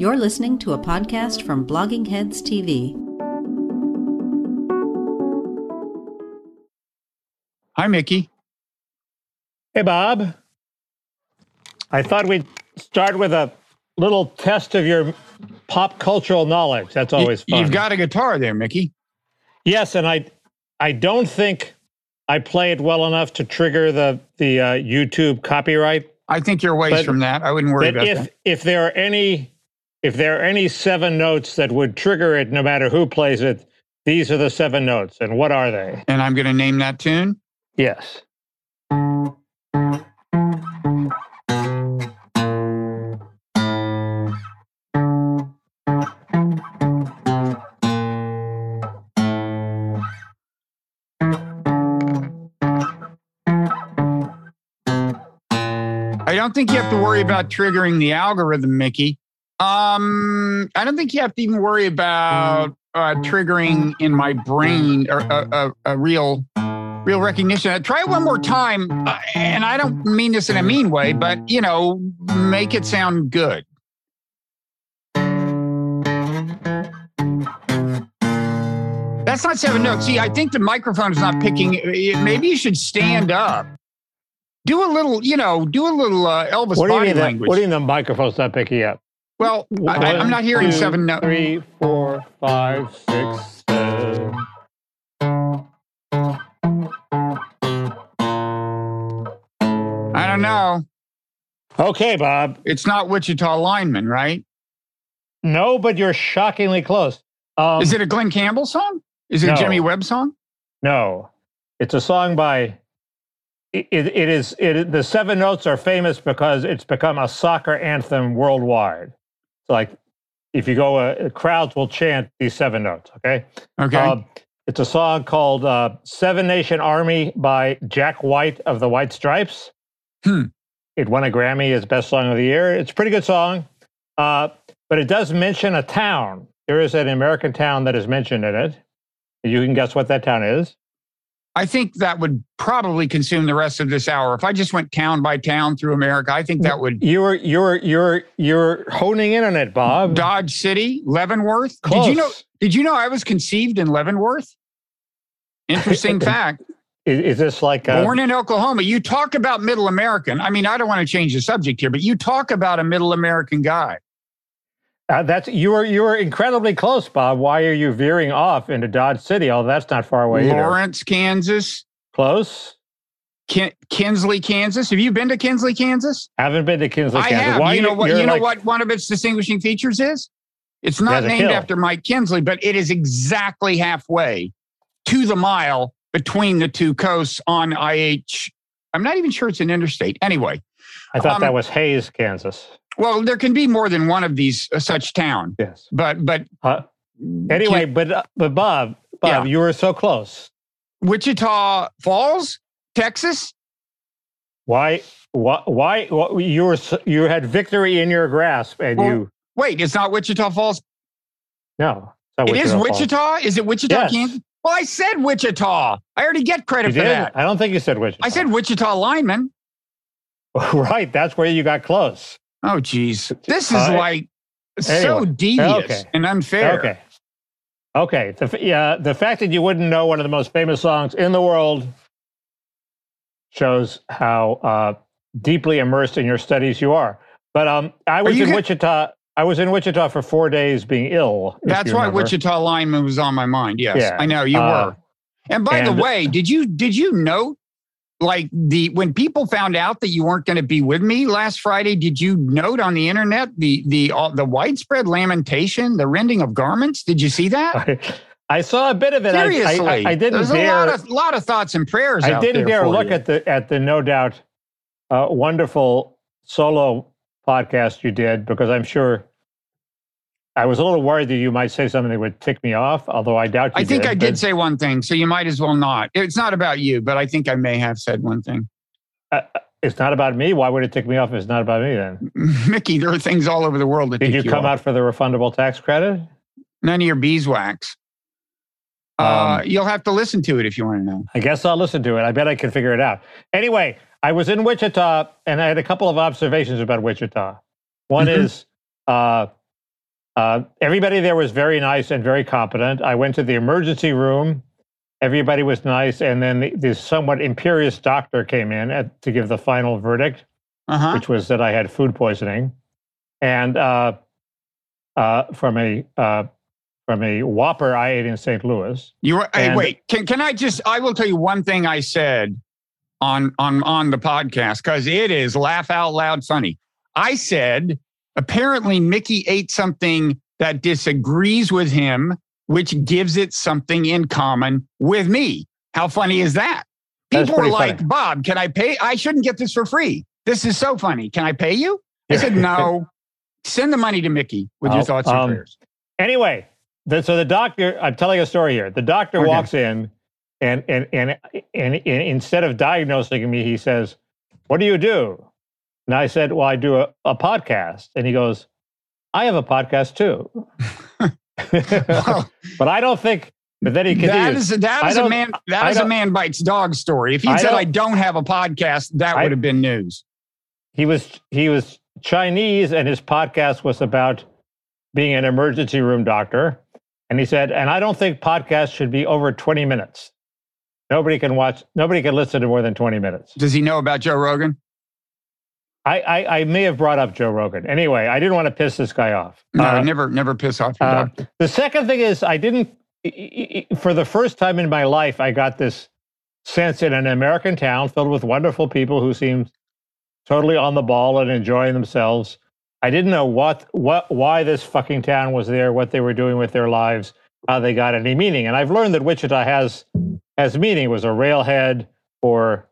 You're listening to a podcast from Bloggingheads TV. Hi, Mickey. Hey, Bob. I thought we'd start with a little test of your pop cultural knowledge. That's always fun. You've got a guitar there, Mickey. yes, and I, I don't think I play it well enough to trigger the the uh, YouTube copyright. I think you're ways But- from that. I wouldn't worry But about if that. if there are any if there are any seven notes that would trigger it, no matter who plays it, these are the seven notes. And what are they? And I'm going to name that tune. Yes. I don't think you have to worry about triggering the algorithm, Mickey. Um, I don't think you have to even worry about uh, triggering in my brain or a, a, a real, real recognition. Uh, try it one more time, uh, and I don't mean this in a mean way, but you know, make it sound good. That's not seven notes. See, I think the microphone is not picking. Maybe you should stand up. Do a little, you know, do a little uh, Elvis What body mean? The, language. what do you mean the microphone's not picking up? Well, I, I'm not hearing One, two, seven notes. Three, four, five, six, seven. I don't know. Okay, Bob. It's not Wichita lineman, right? No, but you're shockingly close. Um, Is it a Glen Campbell song? Is it No. a Jimmy Webb song? No, it's a song by. It, it is it. The seven notes are famous because it's become a soccer anthem worldwide. Like if you go, uh, crowds will chant these seven notes. Okay. Okay. Um, it's a song called uh, Seven Nation Army by Jack White of the White Stripes. Hmm. It won a Grammy as Best Song of the Year. It's a pretty good song, uh, but it does mention a town. There is an American town that is mentioned in it. You can guess what that town is. I think that would probably consume the rest of this hour. If I just went town by town through America, I think that would. You were you're you're you're honing in on it, Bob. Dodge City, Leavenworth. Close. Did you know? Did you know I was conceived in Leavenworth? Interesting fact. Is, is this like a, Born in Oklahoma. You talk about middle American. I mean, I don't want to change the subject here, but you talk about a middle American guy. Uh, that's you were you were incredibly close, Bob. Why are you veering off into Dodge City? Oh, that's not far away either. Lawrence, Kansas. Close. Kin- Kinsley, Kansas. Have you been to Kinsley, Kansas? Haven't been to Kinsley, Kansas. I have. Why you know what? You know like- what? One of its distinguishing features is it's not named hill. after Mike Kinsley, but it is exactly halfway to the mile between the two coasts on IH. I'm not even sure it's an interstate. Anyway, I thought um, that was Hays, Kansas. Well, there can be more than one of these uh, such town, Yes. but but Uh, anyway, but uh, but Bob, Bob, Yeah. you were so close. Wichita Falls, Texas. Why? Why? Why? why you were you had victory in your grasp, and Well, you Wait, it's not Wichita Falls. no. It is Falls. Wichita. Is it Wichita, Yes. Kansas? Well, I said Wichita. I already get credit You for did? that. I don't think you said Wichita. I said Wichita lineman. right. That's where you got close. Oh, geez. This is Uh, like so devious okay. and unfair. Okay. Okay. The, yeah, the fact that you wouldn't know one of the most famous songs in the world shows how uh, deeply immersed in your studies you are. But um, I was in Wichita. I was in Wichita for four days being ill. That's why. Wichita lineman was on my mind. Yes, Yeah. I know you Uh, were. And by and- the way, did you did you note like the when people found out that you weren't going to be with me last Friday? Did you note on the internet the the all, the widespread lamentation, the rending of garments? Did you see that? I, I saw a bit of it. I- I- Seriously, I, didn't There's dare. a lot of lot of thoughts and prayers. I didn't dare look you. at the at the no doubt uh, wonderful solo podcast you did because I'm sure I was a little worried that you might say something that would tick me off. Although I doubt you I think did. I did say one thing, so you might as well not. It's not about you, but I think I may have said one thing. uh, it's not about me. Why would it tick me off? if It's not about me. Then Mickey, there are things all over the world that did tick you come off. out for the refundable tax credit? None of your beeswax. Uh, Um, you'll have to listen to it if you want to know. I guess I'll listen to it. I bet I can figure it out. Anyway, I was in Wichita and I had a couple of observations about Wichita. One Mhm. is uh, uh, everybody there was very nice and very competent. I went to the emergency room. Everybody was nice, and then the, the somewhat imperious doctor came in at, to give the final verdict, Uh-huh. which was that I had food poisoning, and uh, uh, from a uh, from a Whopper I ate in St. Louis. You were, hey, wait. Can can I just? I will tell you one thing I said on on on the podcast because it is laugh out loud funny. I said apparently Mickey ate something that disagrees with him, which gives it something in common with me. How funny is that? People were pretty like, funny. "Bob, can I pay? I shouldn't get this for free. This is so funny. Can I pay you?" I said, "No. Send the money to Mickey with your Oh, thoughts and um, prayers." Anyway, the, so the doctor, I'm telling a story here. The doctor Okay. walks in and, and, and, and, and instead of diagnosing me, he says, What do you do? And I said, Well, I do a, a podcast. And he goes, I have a podcast too. Well, but I don't think, but then he That continues. is that is a man that is a man bites dog story. If he said I don't have a podcast, that I- would have been news. he was he was Chinese and his podcast was about being an emergency room doctor. And he said, and I don't think podcasts should be over 20 minutes. Nobody can watch, nobody can listen to more than 20 minutes. Does he know about Joe Rogan? I, I, I may have brought up Joe Rogan. Anyway, I didn't want to piss this guy off. No, Uh, never never piss off your uh, doctor. the second thing is, I didn't, for the first time in my life, I got this sense in an American town filled with wonderful people who seemed totally on the ball and enjoying themselves. I didn't know what, what, why this fucking town was there, what they were doing with their lives, how they got any meaning. And I've learned that Wichita has has meaning. It was a railhead for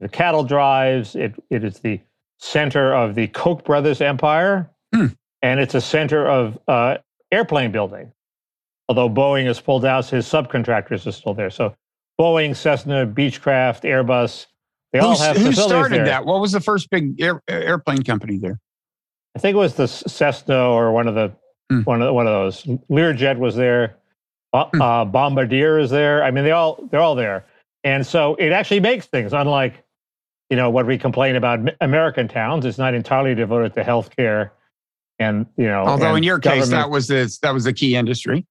the cattle drives. It it is the center of the Koch brothers empire, Hmm. and it's a center of uh, airplane building. Although Boeing has pulled out, his subcontractors are still there. So Boeing, Cessna, Beechcraft, Airbus, they all have who facilities Who started there. that? What was the first big air, airplane company there? I think it was the Cessna or one of the Hmm. one of one of those. Learjet was there. Uh, Hmm. uh, Bombardier is there. I mean, they all they're all there, and so it actually makes things. Unlike you know what we complain about American towns, is not entirely devoted to healthcare, and you know. Although in your case, that was the that was the key industry.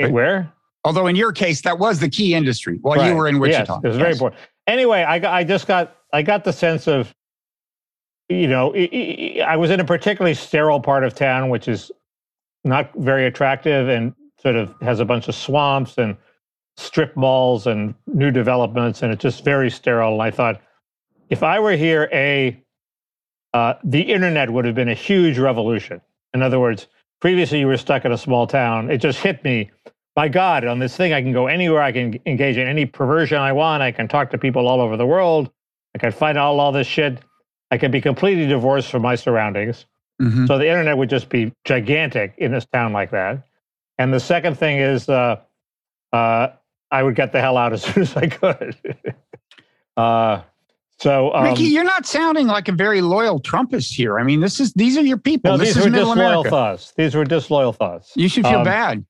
it- where Although in your case, that was the key industry while you were in Wichita. Yes, it was very important. Anyway, I I just got I got the sense of, you know, I was in a particularly sterile part of town, which is not very attractive and sort of has a bunch of swamps and strip malls and new developments, and it's just very sterile. And I thought, if I were here, a uh, the internet would have been a huge revolution. In other words, previously you were stuck in a small town. It just hit me my God, on this thing, I can go anywhere. I can engage in any perversion I want. I can talk to people all over the world. I can find out all this shit. I can be completely divorced from my surroundings. Mhm. So the internet would just be gigantic in this town like that. And the second thing is, uh, uh, I would get the hell out as soon as I could. uh, so, um, Mickey, you're not sounding like a very loyal Trumpist here. I mean, this is these are your people. no, this these is were disloyal America. thoughts. These were disloyal thoughts. You should feel Um, bad.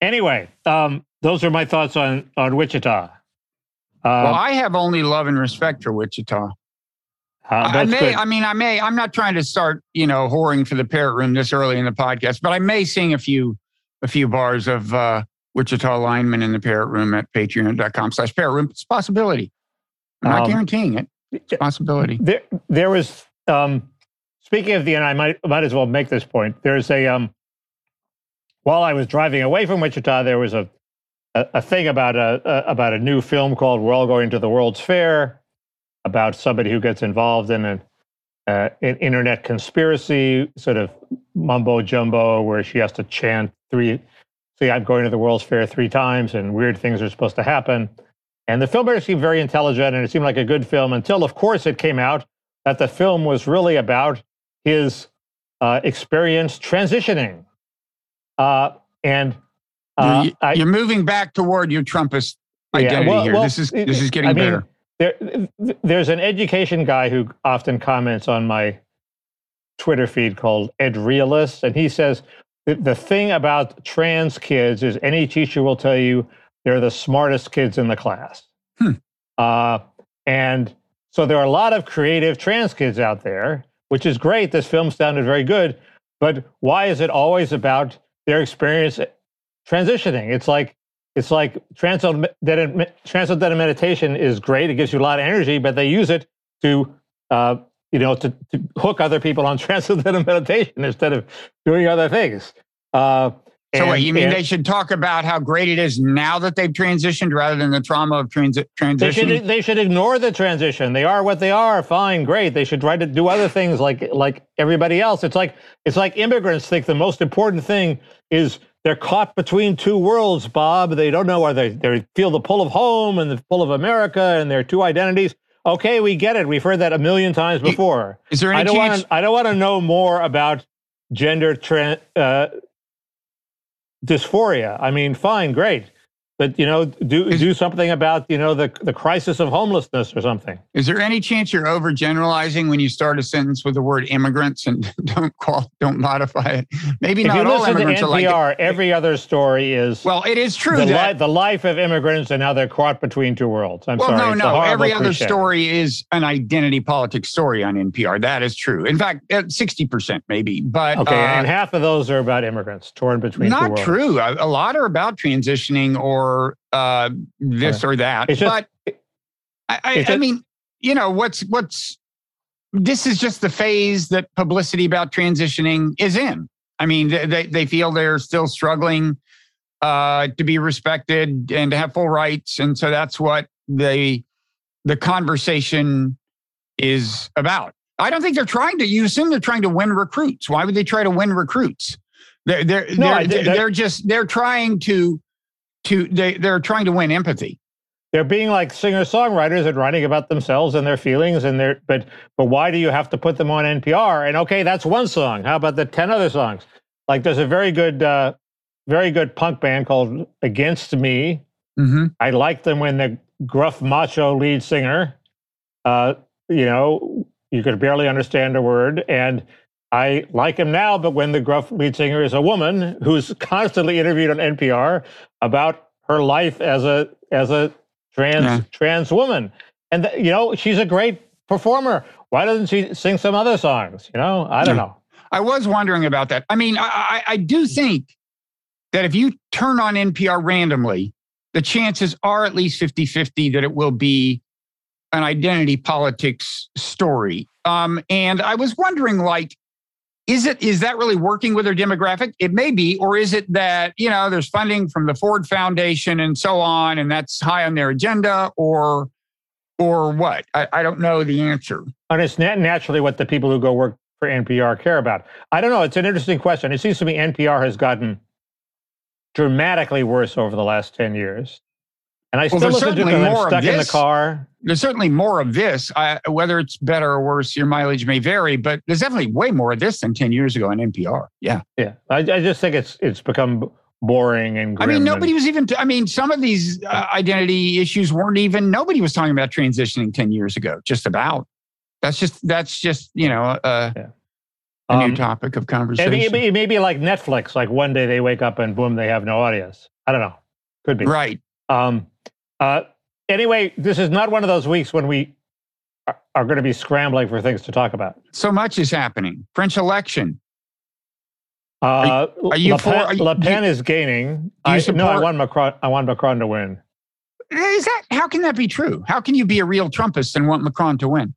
Anyway, um, those are my thoughts on on Wichita. Uh, Well, I have only love and respect for Wichita. uh, I may, good. I mean, I may, I'm not trying to start, you know, whoring for the parrot room this early in the podcast, but I may sing a few, a few bars of uh, Wichita lineman in the parrot room at patreon.com slash parrot room. It's a possibility. I'm not Um, guaranteeing it. Possibility. there there was um speaking of the and I might might as well make this point. There's a um while I was driving away from Wichita, there was a a, a thing about a, a about a new film called We're All Going to the World's Fair about somebody who gets involved in an uh, an internet conspiracy, sort of mumbo jumbo, where she has to chant three. See, I'm going to the World's Fair three times, and weird things are supposed to happen. And the filmmaker seemed very intelligent, and it seemed like a good film until, of course, it came out that the film was really about his uh, experience transitioning. Uh, and uh, you're, I- you're moving back toward your Trumpist Yeah, identity well- here. well, this is this is I getting mean, there, there's an education guy who often comments on my Twitter feed called Ed Realist, and he says the thing about trans kids is any teacher will tell you they're the smartest kids in the class. Hmm. Uh, and so there are a lot of creative trans kids out there, which is great. This film sounded very good, but why is it always about their experience transitioning. It's like it's like transcendental, transcendental meditation is great. It gives you a lot of energy, but they use it to uh, you know to, to hook other people on transcendental meditation instead of doing other things. Uh, so and- wait, you mean and- they should talk about how great it is now that they've transitioned rather than the trauma of transi- They transition? should they should ignore the transition. They are what they are. Fine, great. They should try to do other things like like everybody else. It's like it's like immigrants think the most important thing is they're caught between two worlds, Bob. They don't know whether they, they feel the pull of home and the pull of America and their two identities. Okay, we get it. We've heard that a million times before. Is there any I don't want to. I don't want to know more about gender tran uh, dysphoria. I mean, fine, great, but you know, do Is- do something about you know the the crisis of homelessness or something. Is there any chance you're overgeneralizing when you start a sentence with the word immigrants and don't call, don't modify it? Maybe If not all immigrants are like. NPR, every other story is Well, it is true the, that. li- the life of immigrants and how they're caught between two worlds. I'm well, sorry. no, no. Every other cliche. story is an identity politics story on NPR. That is true. In fact, sixty percent maybe, but Okay, uh, and half of those are about immigrants torn between two not true. A, a lot are about transitioning or uh, this or that. Just- but I, I, I mean, you know, what's what's this is just the phase that publicity about transitioning is in. I mean, they they, feel they're still struggling uh, to be respected and to have full rights, and so that's what the the conversation is about. I don't think they're trying to. You assume they're trying to win recruits. Why would they try to win recruits? They're they're No, they're, they're, just they're trying to to they they're trying to win empathy. They're being like singer songwriters and writing about themselves and their feelings and their but but why do you have to put them on NPR? And okay, that's one song. How about the ten other songs? Like there's a very good uh, very good punk band called Against Me. Mm-hmm. I liked them when the gruff macho lead singer, uh, you know, you could barely understand a word. And I like him now, but when the gruff lead singer is a woman who's constantly interviewed on NPR about her life as a as a trans Yeah. trans woman, and th- you know, she's a great performer. Why doesn't she sing some other songs? You know, I don't Yeah. know. I was wondering about that. I mean, I, I, I do think that if you turn on NPR randomly, the chances are at least 50 50 that it will be an identity politics story. Um, and I was wondering, like, is it is that really working with their demographic? It may be, or is it that you know there's funding from the Ford Foundation and so on, and that's high on their agenda, or or what? I, I don't know the answer. And it's nat- naturally what the people who go work for NPR care about. I don't know. It's an interesting question. It seems to me NPR has gotten dramatically worse over the last 10 years. And I Well, still there's listen to certainly them. I'm more of stuck in the this. car. there's certainly more of this. I, whether it's better or worse, your mileage may vary, but there's definitely way more of this than 10 years ago on NPR. Yeah. Yeah. I, I just think it's it's become boring and I mean, and- nobody was even, I mean, some of these uh, identity issues weren't even, nobody was talking about transitioning 10 years ago, just about. That's just, that's just, you know, uh, Yeah. a new Um, topic of conversation. it may- it may be like Netflix. Like one day they wake up and boom, they have no audience. I don't know. Could be. right. Um, uh, anyway, this is not one of those weeks when we are, are going to be scrambling for things to talk about. So much is happening. French election. Uh, are you Le for- Pen, are you- Le Pen you- is gaining. I, no, I want Macron. I want Macron to win. Is that, how can that be true? How can you be a real Trumpist and want Macron to win?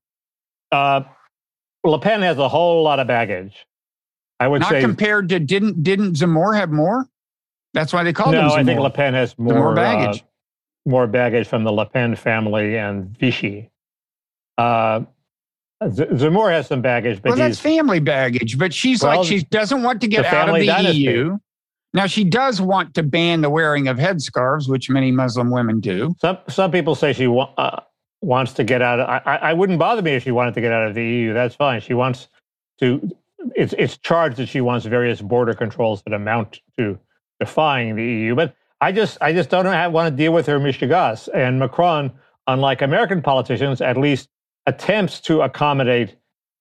Uh, Le Pen has a whole lot of baggage. I would Not say compared to, didn't, didn't Zemmour have more? That's why they called him no. I think Le Pen has more, more baggage. uh, more baggage from the Le Pen family and Vichy. Uh, Z- Zemmour has some baggage, but well, that's family baggage, but she's Well, like she doesn't want to get out of the dynasty. EU. Now she does want to ban the wearing of headscarves, which many Muslim women do. some some people say she wa- uh, wants to get out. Of, I, I I wouldn't bother me if she wanted to get out of the EU. That's fine. She wants to. It's it's charged that she wants various border controls that amount to defying the EU. But I just I just don't have, want to deal with her mishigas. And Macron, unlike American politicians, at least attempts to accommodate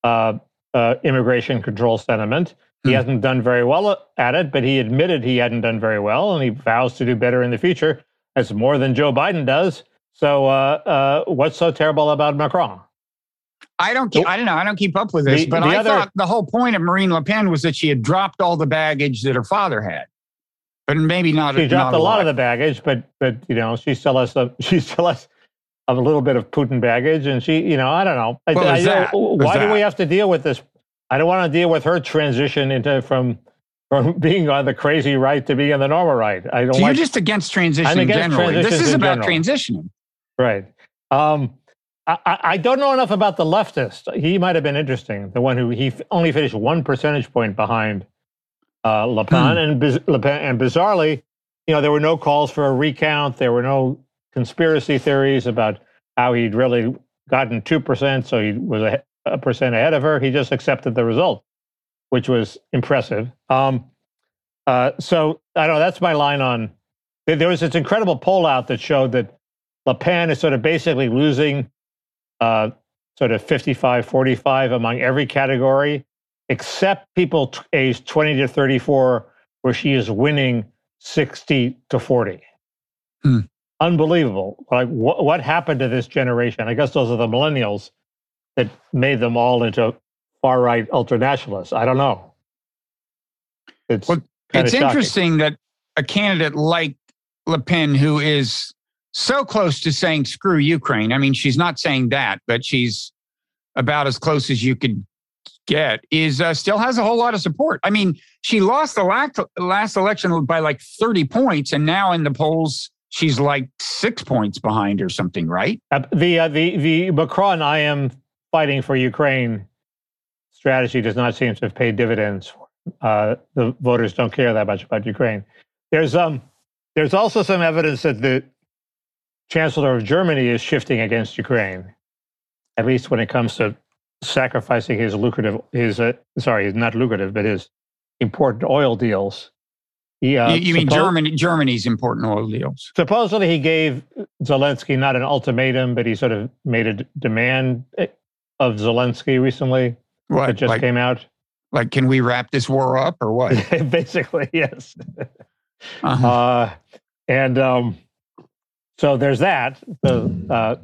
uh, uh, immigration control sentiment. He Hmm. hasn't done very well at it, but he admitted he hadn't done very well, and he vows to do better in the future. That's more than Joe Biden does. So, uh, uh, what's so terrible about Macron? I don't keep, I don't know. I don't keep up with this, The- but the I other- thought the whole point of Marine Le Pen was that she had dropped all the baggage that her father had. But maybe not. She dropped not a lot of the baggage, but but you know she still has some. She still has a little bit of Putin baggage, and she you know I don't know. I, What I- that? Why do that? we have to deal with this? I don't want to deal with her transition into from from being on the crazy right to being on the normal right. I don't So like you're just against transition I'm against generally. This is about general. transitioning. Right. Um, I, I I don't know enough about the leftist. He might have been interesting. The one who he only finished one percentage point behind uh, Le Pen, Hmm. and biz- and bizarrely, you know, there were no calls for a recount. There were no conspiracy theories about how he'd really gotten two percent, so he was a, a percent ahead of her. He just accepted the result, which was impressive. Um, uh, so I don't know. That's my line on. There there was this incredible poll out that showed that Le Pen is sort of basically losing uh, sort of 55 45 among every category, except people t- aged 20 to 34, where she is winning 60 to 40. Hmm. Unbelievable. Like, wh- what happened to this generation? I guess those are the millennials that made them all into far right ultranationalists. I don't know. It's Well, it's shocking. interesting that a candidate like Le Pen, who is so close to saying screw Ukraine, I mean, she's not saying that, but she's about as close as you could get, is uh, still has a whole lot of support. I mean, she lost the last, last election by like 30 points, and now in the polls, she's like six points behind or something, right? Uh, the uh, the the Macron I am fighting for Ukraine strategy does not seem to have paid dividends. Uh, the voters don't care that much about Ukraine. There's um there's also some evidence that the chancellor of Germany is shifting against Ukraine, at least when it comes to sacrificing his lucrative his uh, sorry his not lucrative but his important oil deals. He, uh, you, you mean Germany? Germany's important oil deals. supposedly he gave Zelensky not an ultimatum, but he sort of made a d- demand eh, of Zelensky recently. What? It just like, came out. like, can we wrap this war up or what? Basically, yes. Uh-huh. Uh, and um, so there's that. The, uh,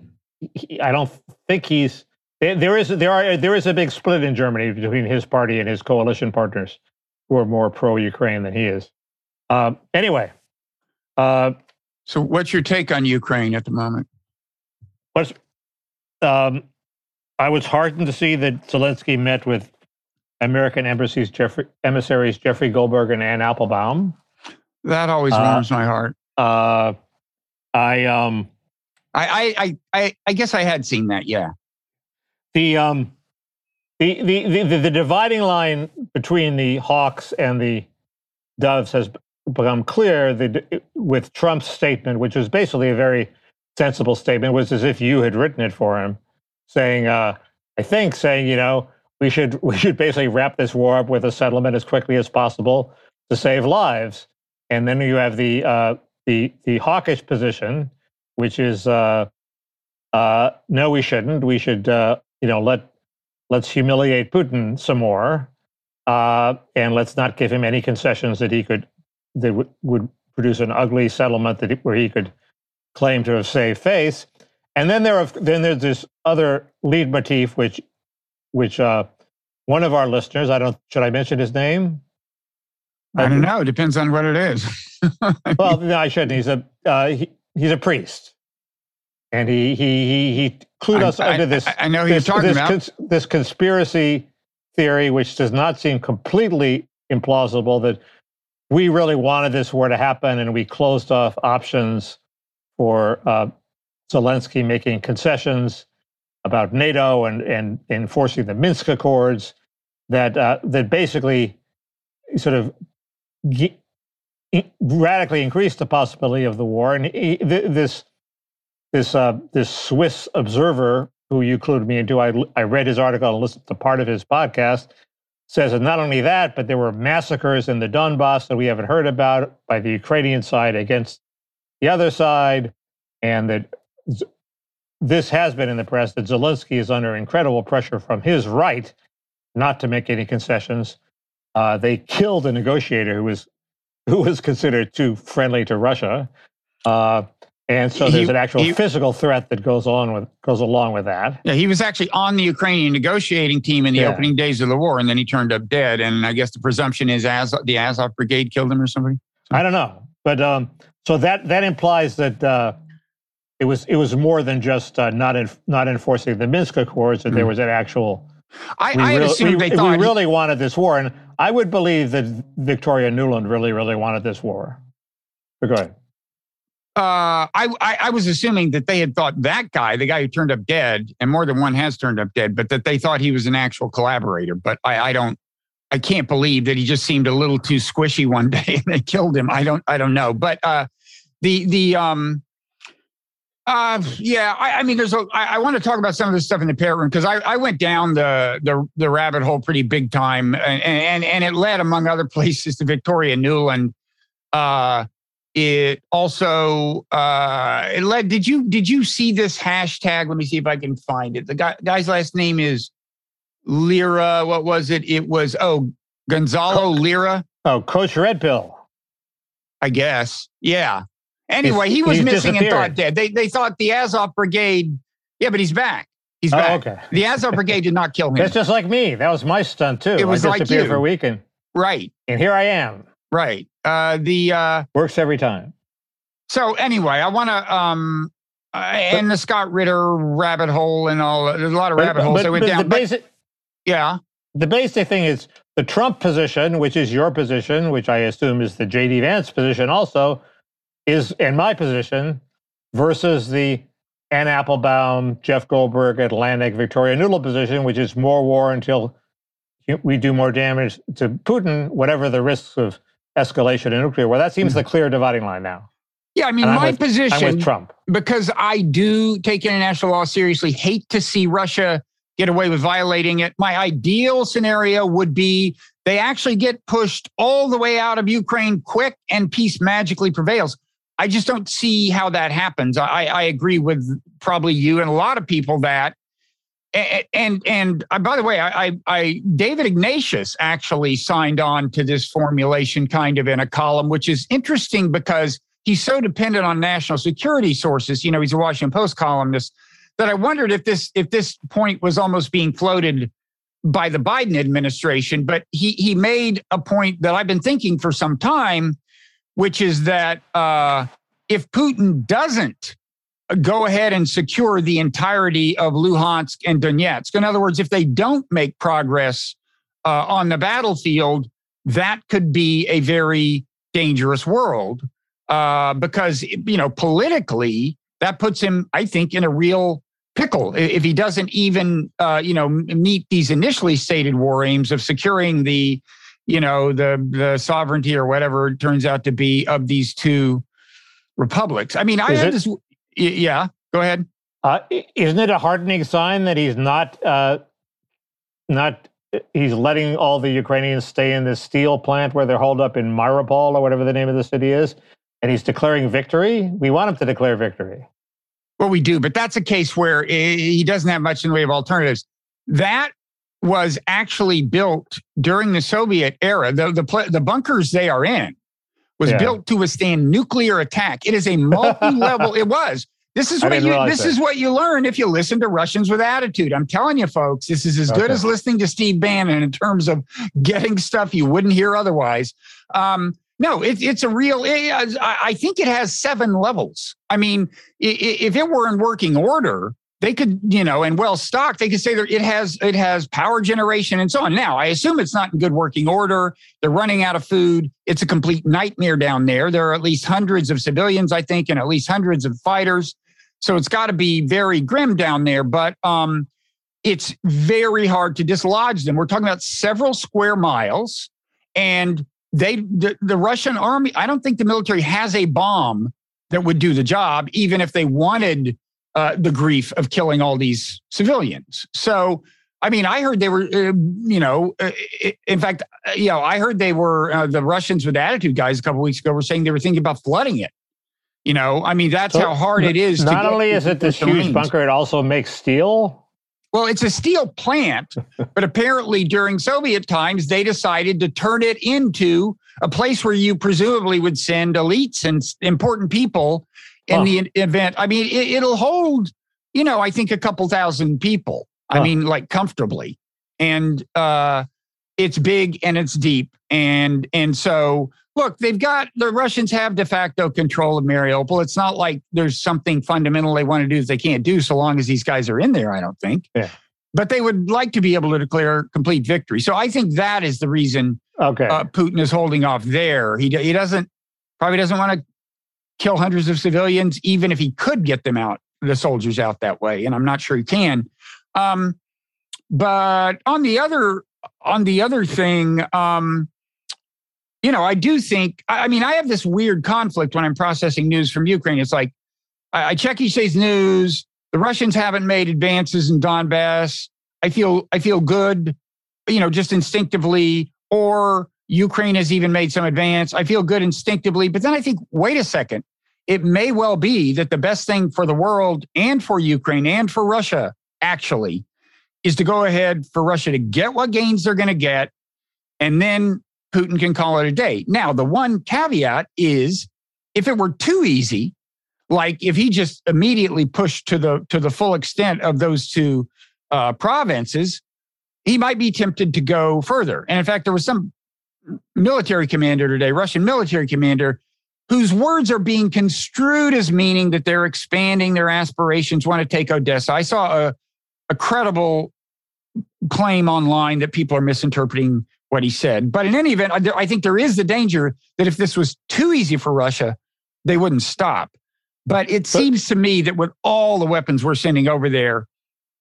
he, I don't think he's there. Is there are there is a big split in Germany between his party and his coalition partners, who are more pro-Ukraine than he is. Um, anyway, uh, So, what's your take on Ukraine at the moment? What's, um, I was heartened to see that Zelensky met with American embassies Jeffrey, emissaries Jeffrey Goldberg and Anne Applebaum. That always Uh, warms my heart. Uh, I um, I, I, I, I guess I had seen that. Yeah. The um, the, the the the dividing line between the Hawks and the Doves has become clear that with Trump's statement, which was basically a very sensible statement, was as if you had written it for him, saying, uh, I think, saying, you know, we should we should basically wrap this war up with a settlement as quickly as possible to save lives. And then you have the uh, the the hawkish position, which is uh, uh, no, we shouldn't. We should uh, you know let let's humiliate Putin some more, uh, and let's not give him any concessions that he could that would, would produce an ugly settlement that he- where he could claim to have saved face. And then there are then there's this other leitmotif which which uh, one of our listeners I don't should I mention his name? I don't know. It depends on what it is. Well, no, I shouldn't. He's a uh, he, he's a priest, and he he he he clued us I, into this I, I know who you're this, talking this, about. cons- this conspiracy theory, which does not seem completely implausible, that we really wanted this war to happen, and we closed off options for uh, Zelensky making concessions about NATO and and enforcing the Minsk Accords. That uh, that basically sort of radically increased the possibility of the war. And he, th- this this uh, this Swiss observer who you clued me into, I, I read his article and listened to part of his podcast, says that not only that, but there were massacres in the Donbass that we haven't heard about by the Ukrainian side against the other side, and that this has been in the press that Zelensky is under incredible pressure from his right not to make any concessions. Uh, they killed a negotiator who was who was considered too friendly to Russia. Uh, and so there's He- an actual he- physical threat that goes on with goes along with that. Yeah, he was actually on the Ukrainian negotiating team in the Yeah. opening days of the war, and then he turned up dead. And I guess the presumption is Azov, the Azov Brigade killed him or somebody. I don't know, but um, so that that implies that uh, it was it was more than just uh, not in, not enforcing the Minsk Accords, that there Mm. was an actual. I, we I had real- assumed we, they thought we really wanted this war, and I would believe that Victoria Nuland really really wanted this war. But go ahead. Uh, I, I I was assuming that they had thought that guy, the guy who turned up dead, and more than one has turned up dead, but that they thought he was an actual collaborator. But I, I don't, I can't believe that he just seemed a little too squishy one day and they killed him. I don't, I don't know. But uh, the the um, uh, yeah, I, I mean, there's a. I, I want to talk about some of this stuff in the parrot room because I, I went down the the the rabbit hole pretty big time, and and and it led among other places to Victoria Nuland. Uh, it also uh, it led. Did you did you see this hashtag? Let me see if I can find it. The guy, guy's last name is Lira. What was it? It was oh Gonzalo Lira, Oh, Coach Red Pill. I guess. Yeah. Anyway, he was missing and thought disappeared. dead. They they thought the Azov Brigade. Yeah, but he's back. He's Oh, back. okay. The Azov Brigade did not kill him. That's just like me. That was my stunt too. It was I like you. for a week, and, right. and here I am. Right. Uh, the uh, Works every time. So anyway, I want to um uh, and the Scott Ritter rabbit hole and all. There's a lot of rabbit holes but, that went but down. the but basic yeah, the basic thing is the Trump position, which is your position, which I assume is the JD Vance position also, is in my position versus the Anne Applebaum, Jeff Goldberg, Atlantic, Victoria Noodle position, which is more war until we do more damage to Putin, whatever the risks of escalation in nuclear war. That seems the clear dividing line now. yeah. I mean, my with- position with Trump. because I do take international law seriously. Hate to see Russia get away with violating it. My ideal scenario would be they actually get pushed all the way out of Ukraine quick and peace magically prevails. I just don't see how that happens. I, I agree with probably you and a lot of people that. And and, and uh, by the way, I, I, I David Ignatius actually signed on to this formulation kind of in a column, which is interesting because he's so dependent on national security sources. You know, he's a Washington Post columnist that I wondered if this if this point was almost being floated by the Biden administration. But he he made a point that I've been thinking for some time, which is that uh, if Putin doesn't go ahead and secure the entirety of Luhansk and Donetsk, in other words, if they don't make progress uh, on the battlefield, that could be a very dangerous world uh, because you know politically that puts him, I think, in a real pickle if he doesn't even uh, you know meet these initially stated war aims of securing the you know the the sovereignty or whatever it turns out to be of these two republics. I mean, I Is had it- this. Yeah, go ahead. Uh, isn't it a heartening sign that he's not uh, not he's letting all the Ukrainians stay in this steel plant where they're holed up in Mariupol or whatever the name of the city is, and he's declaring victory? We want him to declare victory. Well, we do, but that's a case where he doesn't have much in the way of alternatives. That was actually built during the Soviet era. The the, the bunkers they are in was Yeah. built to withstand nuclear attack. It is a multi-level. it was. This is what you. This that. is what you learn if you listen to Russians with attitude. I'm telling you, folks. This is as good as listening to Steve Bannon in terms of getting stuff you wouldn't hear otherwise. Um, no, it, it's a real. It, I I think it has seven levels. I mean, if it were in working order, they could, you know, and well stocked, they could say that it has it has power generation and so on. Now, I assume it's not in good working order. They're running out of food. It's a complete nightmare down there. There are at least hundreds of civilians, I think, and at least hundreds of fighters. So it's got to be very grim down there. But um, it's very hard to dislodge them. We're talking about several square miles, and they the, the Russian army. I don't think the military has a bomb that would do the job, even if they wanted uh, the grief of killing all these civilians. So, I mean, I heard they were, uh, you know, uh, in fact, uh, you know, I heard they were uh, the Russians with attitude guys a couple weeks ago were saying they were thinking about flooding it. You know, I mean, that's So, how hard it is. Not only is it this the huge bunker, it also makes steel. Well, it's a steel plant, but apparently during Soviet times, they decided to turn it into a place where you presumably would send elites and important people in Huh. the event. I mean, it, it'll hold, you know, I think a couple thousand people. I mean, like comfortably. And uh, it's big and it's deep. And and so look, they've got the Russians have de facto control of Mariupol. It's not like there's something fundamental they want to do that they can't do so long as these guys are in there, I don't think. Yeah. But they would like to be able to declare complete victory. So I think that is the reason Okay. uh, Putin is holding off there. He he doesn't probably doesn't want to kill hundreds of civilians, even if he could get them out, the soldiers out that way. And I'm not sure he can. Um, but on the other on the other thing, um, you know, I do think. I mean, I have this weird conflict when I'm processing news from Ukraine. It's like I, I check each day's news. The Russians haven't made advances in Donbass. I feel I feel good, you know, just instinctively. Or Ukraine has even made some advance. I feel good instinctively. But then I think, wait a second. It may well be that the best thing for the world and for Ukraine and for Russia, actually, is to go ahead for Russia to get what gains they're going to get. And then Putin can call it a day. Now, the one caveat is if it were too easy, like if he just immediately pushed to the to the full extent of those two uh, provinces, he might be tempted to go further. And in fact, there was some military commander today, Russian military commander, whose words are being construed as meaning that they're expanding their aspirations, want to take Odessa. I saw a, a credible claim online that people are misinterpreting what he said. But in any event, I, I think there is the danger that if this was too easy for Russia, they wouldn't stop. But it seems to me that with all the weapons we're sending over there,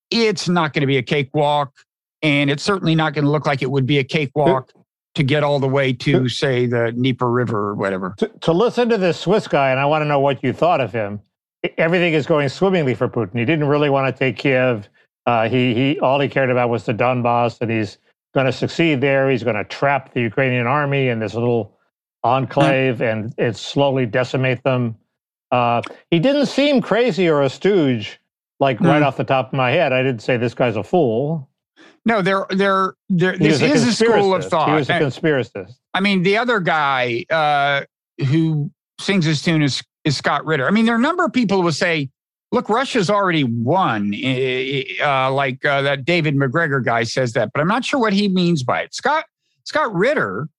it's not going to be a cakewalk. And it's certainly not going to look like it would be a cakewalk to get all the way to, say, the Dnieper River or whatever. to, to listen to this Swiss guy, and I want to know what you thought of him. Everything is going swimmingly for Putin. He didn't really want to take Kiev. Uh, he he all he cared about was the Donbass, and he's going to succeed there. He's going to trap the Ukrainian army in this little enclave and and slowly decimate them. Uh, he didn't seem crazy or a stooge. Like right Mm. off the top of my head, I didn't say this guy's a fool. No, they're, they're, they're, this was is a school of thought. He was a conspiracist. I mean, the other guy uh, who sings his tune is, is Scott Ritter. I mean, there are a number of people who will say, look, Russia's already won, uh, like uh, that David McGregor guy says that, but I'm not sure what he means by it. Scott, Scott Ritter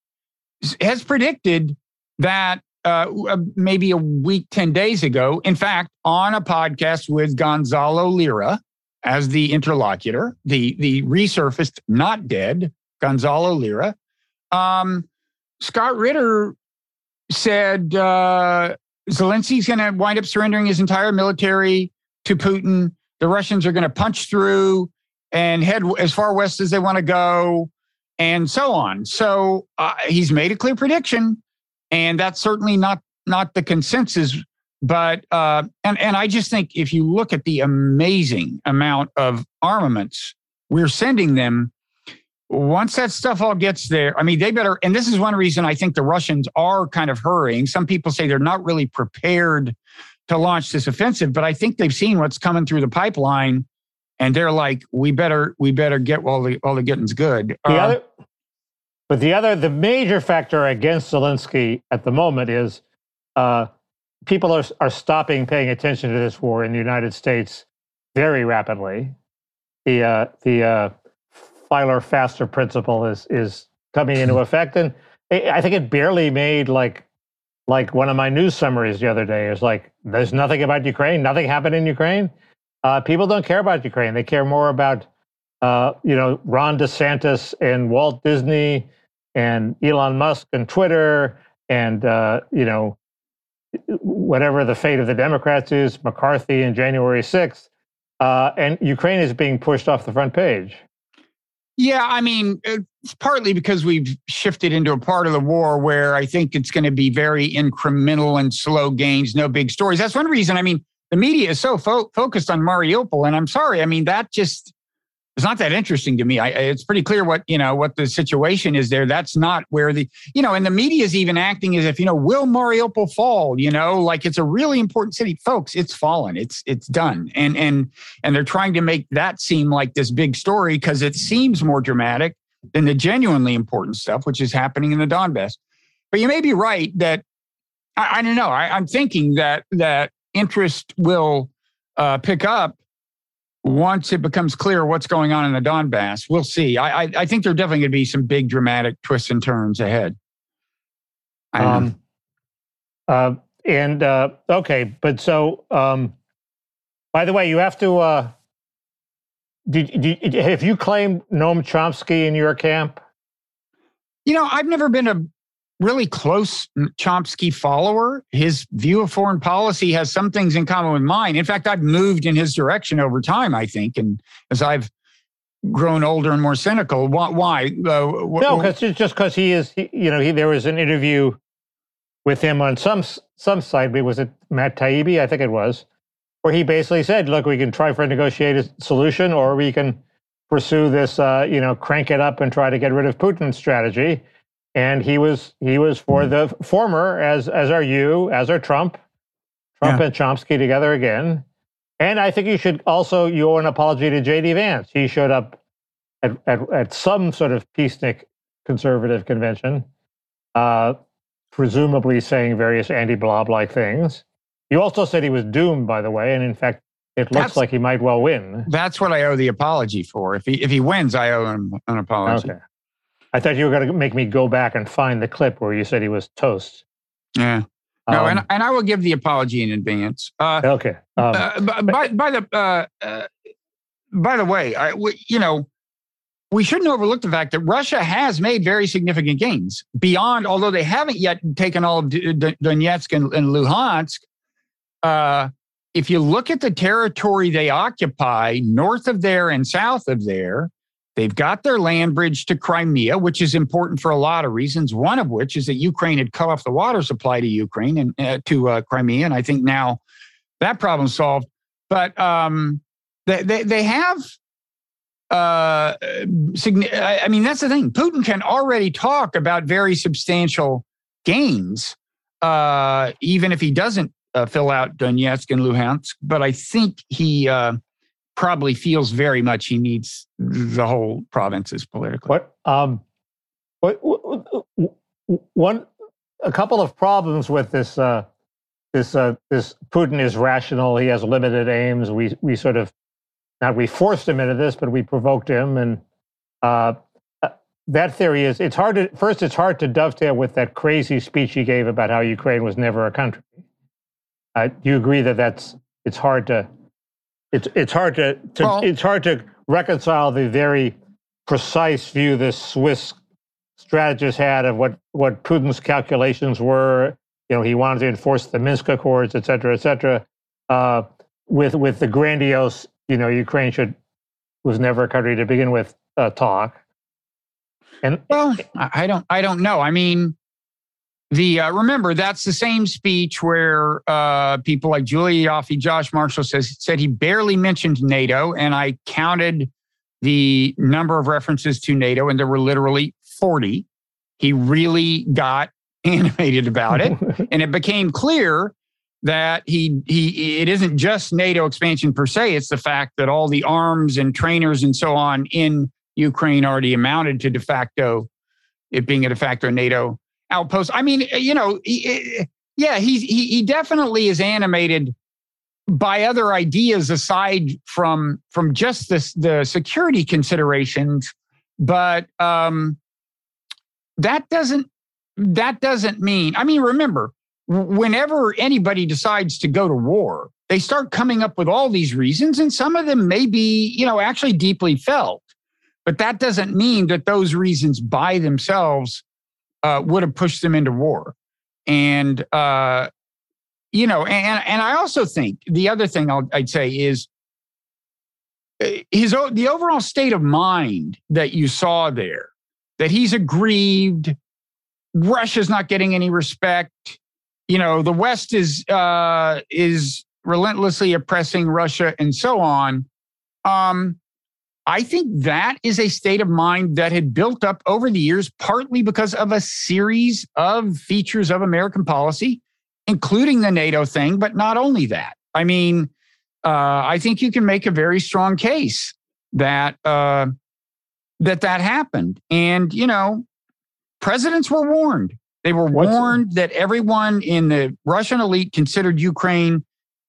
has predicted that uh, uh, maybe a week, 10 days ago, in fact, on a podcast with Gonzalo Lira as the interlocutor, the, the resurfaced, not dead Gonzalo Lira. Um, Scott Ritter said uh, Zelensky's going to wind up surrendering his entire military to Putin. The Russians are going to punch through and head as far west as they want to go, and so on. So uh, he's made a clear prediction, and that's certainly not not the consensus. But uh, and and I just think if you look at the amazing amount of armaments we're sending them once that stuff all gets there, I mean, they better, and this is one reason I think the Russians are kind of hurrying. Some people say they're not really prepared to launch this offensive, but I think they've seen what's coming through the pipeline and they're like, we better, we better get while the, while the getting's good. The Uh, other, but the other, the major factor against Zelensky at the moment is uh, people are are stopping paying attention to this war in the United States very rapidly. The uh, the uh, Feiler faster principle is is coming into effect, and I I think it barely made like like one of my news summaries the other day is like there's nothing about Ukraine, nothing happened in Ukraine. Uh, people don't care about Ukraine; they care more about uh, you know, Ron DeSantis and Walt Disney and Elon Musk and Twitter and, uh, you know, whatever the fate of the Democrats is, McCarthy in January 6th. Uh, and Ukraine is being pushed off the front page. Yeah, I mean, it's partly because we've shifted into a part of the war where I think it's going to be very incremental and slow gains, no big stories. That's one reason. I mean, the media is so fo- focused on Mariupol, and I'm sorry. I mean, that just it's not that interesting to me. I, it's pretty clear what you know what the situation is there. That's not where the you know, and the media is even acting as if you know, will Mariupol fall? You know, like it's a really important city, folks. It's fallen. It's it's done, and and and they're trying to make that seem like this big story because it seems more dramatic than the genuinely important stuff, which is happening in the Donbass. But you may be right that I, I don't know. I, I'm thinking that that interest will uh, pick up once it becomes clear what's going on in the Donbass, we'll see. I I, I think there are definitely going to be some big dramatic twists and turns ahead. Um, uh, and uh, okay, but so um, by the way, you have to. Uh, did, did have you claimed Noam Chomsky in your camp? You know, I've never been a really close Chomsky follower. His view of foreign policy has some things in common with mine. In fact, I've moved in his direction over time, I think. And as I've grown older and more cynical, why? why? Uh, no, because it's just because he is, he, you know, he, there was an interview with him on some some site. Was it Matt Taibbi? I think it was, where he basically said, "Look, we can try for a negotiated solution, or we can pursue this, uh, you know, crank it up and try to get rid of Putin strategy." And he was he was for hmm. the former, as as are you, as are Trump, Trump yeah. and Chomsky together again. And I think you should also you owe an apology to J.D. Vance. He showed up at at, at some sort of peacenik conservative convention, uh, presumably saying various anti-blob like things. You also said he was doomed, by the way, and in fact, it looks that's, like he might well win. That's what I owe the apology for. If he if he wins, I owe him an apology. Okay. I thought you were going to make me go back and find the clip where you said he was toast. Yeah. No, um, and, and I will give the apology in advance. Uh, okay. Um, uh, by, by the uh, uh, by the way, I, we, you know, we shouldn't overlook the fact that Russia has made very significant gains beyond, although they haven't yet taken all of Donetsk and, and Luhansk. Uh, if you look at the territory they occupy north of there and south of there, They've got their land bridge to Crimea, which is important for a lot of reasons. One of which is that Ukraine had cut off the water supply to Ukraine and uh, to uh, Crimea, and I think now that problem solved. But um, they, they, they have. Uh, I mean, that's the thing. Putin can already talk about very substantial gains, uh, even if he doesn't uh, fill out Donetsk and Luhansk. But I think he uh, probably feels very much he needs the whole provinces politically. What? Um, what, one, a couple of problems with this. Uh, this uh, this Putin is rational. He has limited aims. We we sort of not we forced him into this, but we provoked him, and uh, uh that theory is it's hard to first it's hard to dovetail with that crazy speech he gave about how Ukraine was never a country. Uh, do you agree that that's it's hard to it's it's hard to, to well, it's hard to reconcile the very precise view this Swiss strategist had of what what Putin's calculations were. You know, he wanted to enforce the Minsk Accords, et cetera, et cetera. Uh, with with the grandiose, you know, Ukraine should was never a country to begin with. Uh, talk. And well, I don't I don't know. I mean, the uh, remember that's the same speech where uh, people like Julia Ioffe, Josh Marshall says said he barely mentioned NATO, and I counted the number of references to NATO, and there were literally forty. He really got animated about it, and it became clear that he he it isn't just NATO expansion per se; it's the fact that all the arms and trainers and so on in Ukraine already amounted to de facto it being a de facto NATO outpost. I mean, eh, you know, he, eh, eh, yeah, he's he, he definitely is animated by other ideas aside from from just this the security considerations, but um, that doesn't that doesn't mean. I mean, remember, whenever anybody decides to go to war, they start coming up with all these reasons, and some of them may be, you know, actually deeply felt. But that doesn't mean that those reasons by themselves uh, would have pushed them into war. And, uh, you know, and, and I also think the other thing i would say is uh, his the overall state of mind that you saw there, that he's aggrieved, Russia's not getting any respect. You know, the West is uh, is relentlessly oppressing Russia and so on. Um, I think that is a state of mind that had built up over the years, partly because of a series of features of American policy, including the NATO thing, but not only that. I mean, uh, I think you can make a very strong case that uh, that that happened, and you know, presidents were warned. They were warned that everyone in the Russian elite considered Ukraine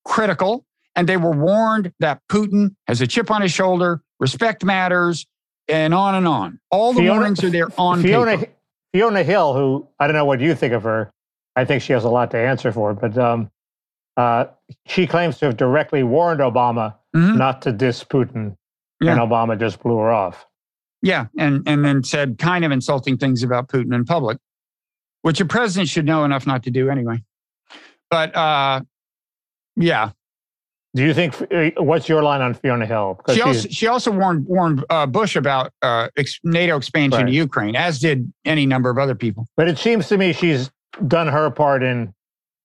critical and they were warned that Putin has a chip on his shoulder, respect matters, and on and on. All the Fiona- warnings are there on Fiona paper. Fiona Hill, who I don't know what you think of her. I think she has a lot to answer for, but um, uh, she claims to have directly warned Obama Mhm. not to diss Putin, Yeah. and Obama just blew her off. Yeah, and and then said kind of insulting things about Putin in public, which a president should know enough not to do anyway. But uh, yeah, Do you think? uh, What's your line on Fiona Hill? she also she also warned warned uh, Bush about uh, ex- NATO expansion Right. to Ukraine, as did any number of other people. But it seems to me she's done her part in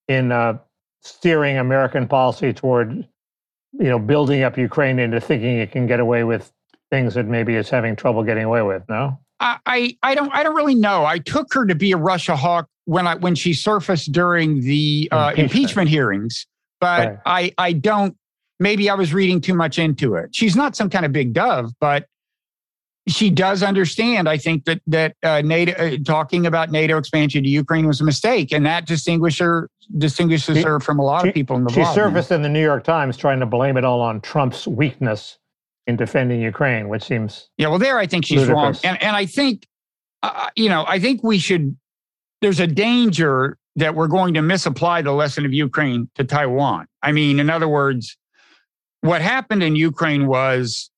in uh, steering American policy toward, you know, building up Ukraine into thinking it can get away with things that maybe it's having trouble getting away with. No, I, I I don't I don't really know. I took her to be a Russia hawk when I when she surfaced during the uh, Impeachment. impeachment. hearings, but Right. I I don't. Maybe I was reading too much into it. She's not some kind of big dove, but she does understand. I think that that uh, NATO uh, talking about NATO expansion to Ukraine was a mistake, and that distinguishes her distinguishes She- her from a lot she- of people in the she blog. surfaced in the New York Times trying to blame it all on Trump's weakness in defending Ukraine, which seems Yeah, well, there I think she's wrong, and and I think, uh, you know, I think we should. There's a danger that we're going to misapply the lesson of Ukraine to Taiwan. I mean, in other words, what happened in Ukraine was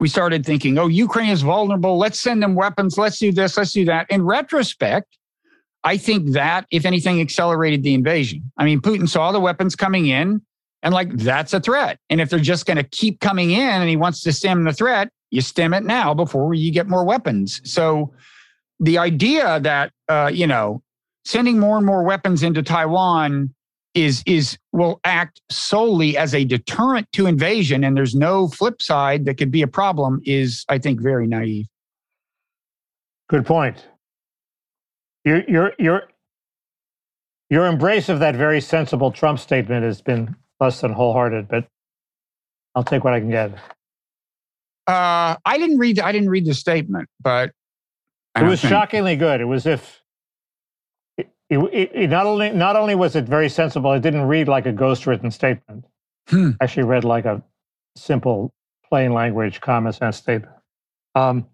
we started thinking, oh, Ukraine is vulnerable. Let's send them weapons. Let's do this. Let's do that. In retrospect, I think that, if anything, accelerated the invasion. I mean, Putin saw the weapons coming in and, like, that's a threat. And if they're just going to keep coming in and he wants to stem the threat, you stem it now before you get more weapons. So the idea that, uh, you know, sending more and more weapons into Taiwan is is will act solely as a deterrent to invasion and there's no flip side that could be a problem is i think very naive good point. Your your your your embrace of that very sensible Trump statement has been less than wholehearted, but I'll take what I can get. uh i didn't read i didn't read the statement but it was shockingly good. It was if it, it, it not only not only was it very sensible, it didn't read like a ghost-written statement. Hmm. Actually, read like a simple, plain language, common sense statement. Um,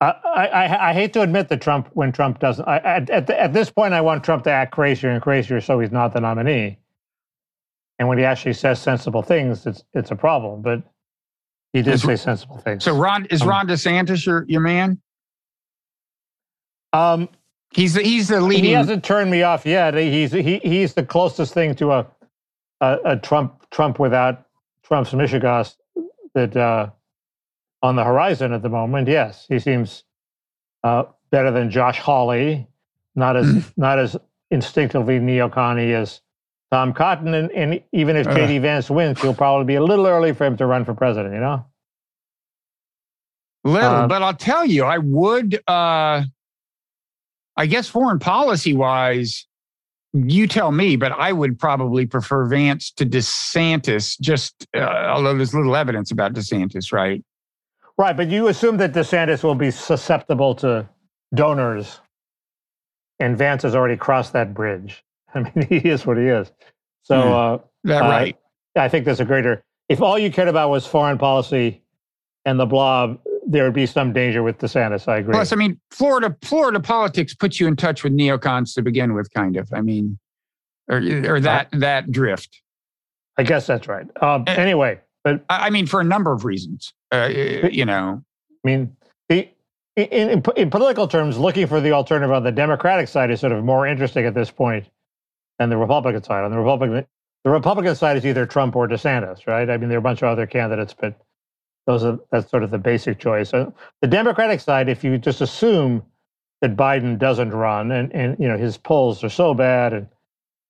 I, I, I- hate to admit that Trump, when Trump doesn't, I, at, at, at this point, I want Trump to act crazier and crazier so he's not the nominee. And when he actually says sensible things, it's it's a problem. But he did Is- say sensible things. so ron is Um, ron desantis your, your man um, he's the, he's the leading. he hasn't turned me off yet. He's he he's the closest thing to a a, a Trump Trump without Trump's mishegas that uh, on the horizon at the moment. Yes, he seems uh, better than Josh Hawley. Not as not as instinctively neocon as Tom Cotton, and, and even if. J.D. Vance wins, he'll probably be a little early for him to run for president. You know. Little, Uh, but I'll tell you, I would. Uh, I guess foreign policy wise, you tell me, but I would probably prefer Vance to DeSantis. Just uh, although there's little evidence about DeSantis, right? Right, but you assume that DeSantis will be susceptible to donors, and Vance has already crossed that bridge. I mean, he is what he is. So Yeah. uh, That Uh, right? I think there's a greater. If all you cared about was foreign policy and the blob, there would be some danger with DeSantis. I agree. Plus, I mean, Florida Florida politics puts you in touch with neocons to begin with, kind of. I mean, or or that that drift. I guess that's right. Um, Eh. anyway, but I I mean, for a number of reasons. Uh, you know, I mean, the in, in, in political terms, looking for the alternative on the Democratic side is sort of more interesting at this point than the Republican side. On the Republican, the Republican side is either Trump or DeSantis, right? I mean, there are a bunch of other candidates, but those are that's sort of the basic choice. So the Democratic side, if you just assume that Biden doesn't run, and and you know his polls are so bad, and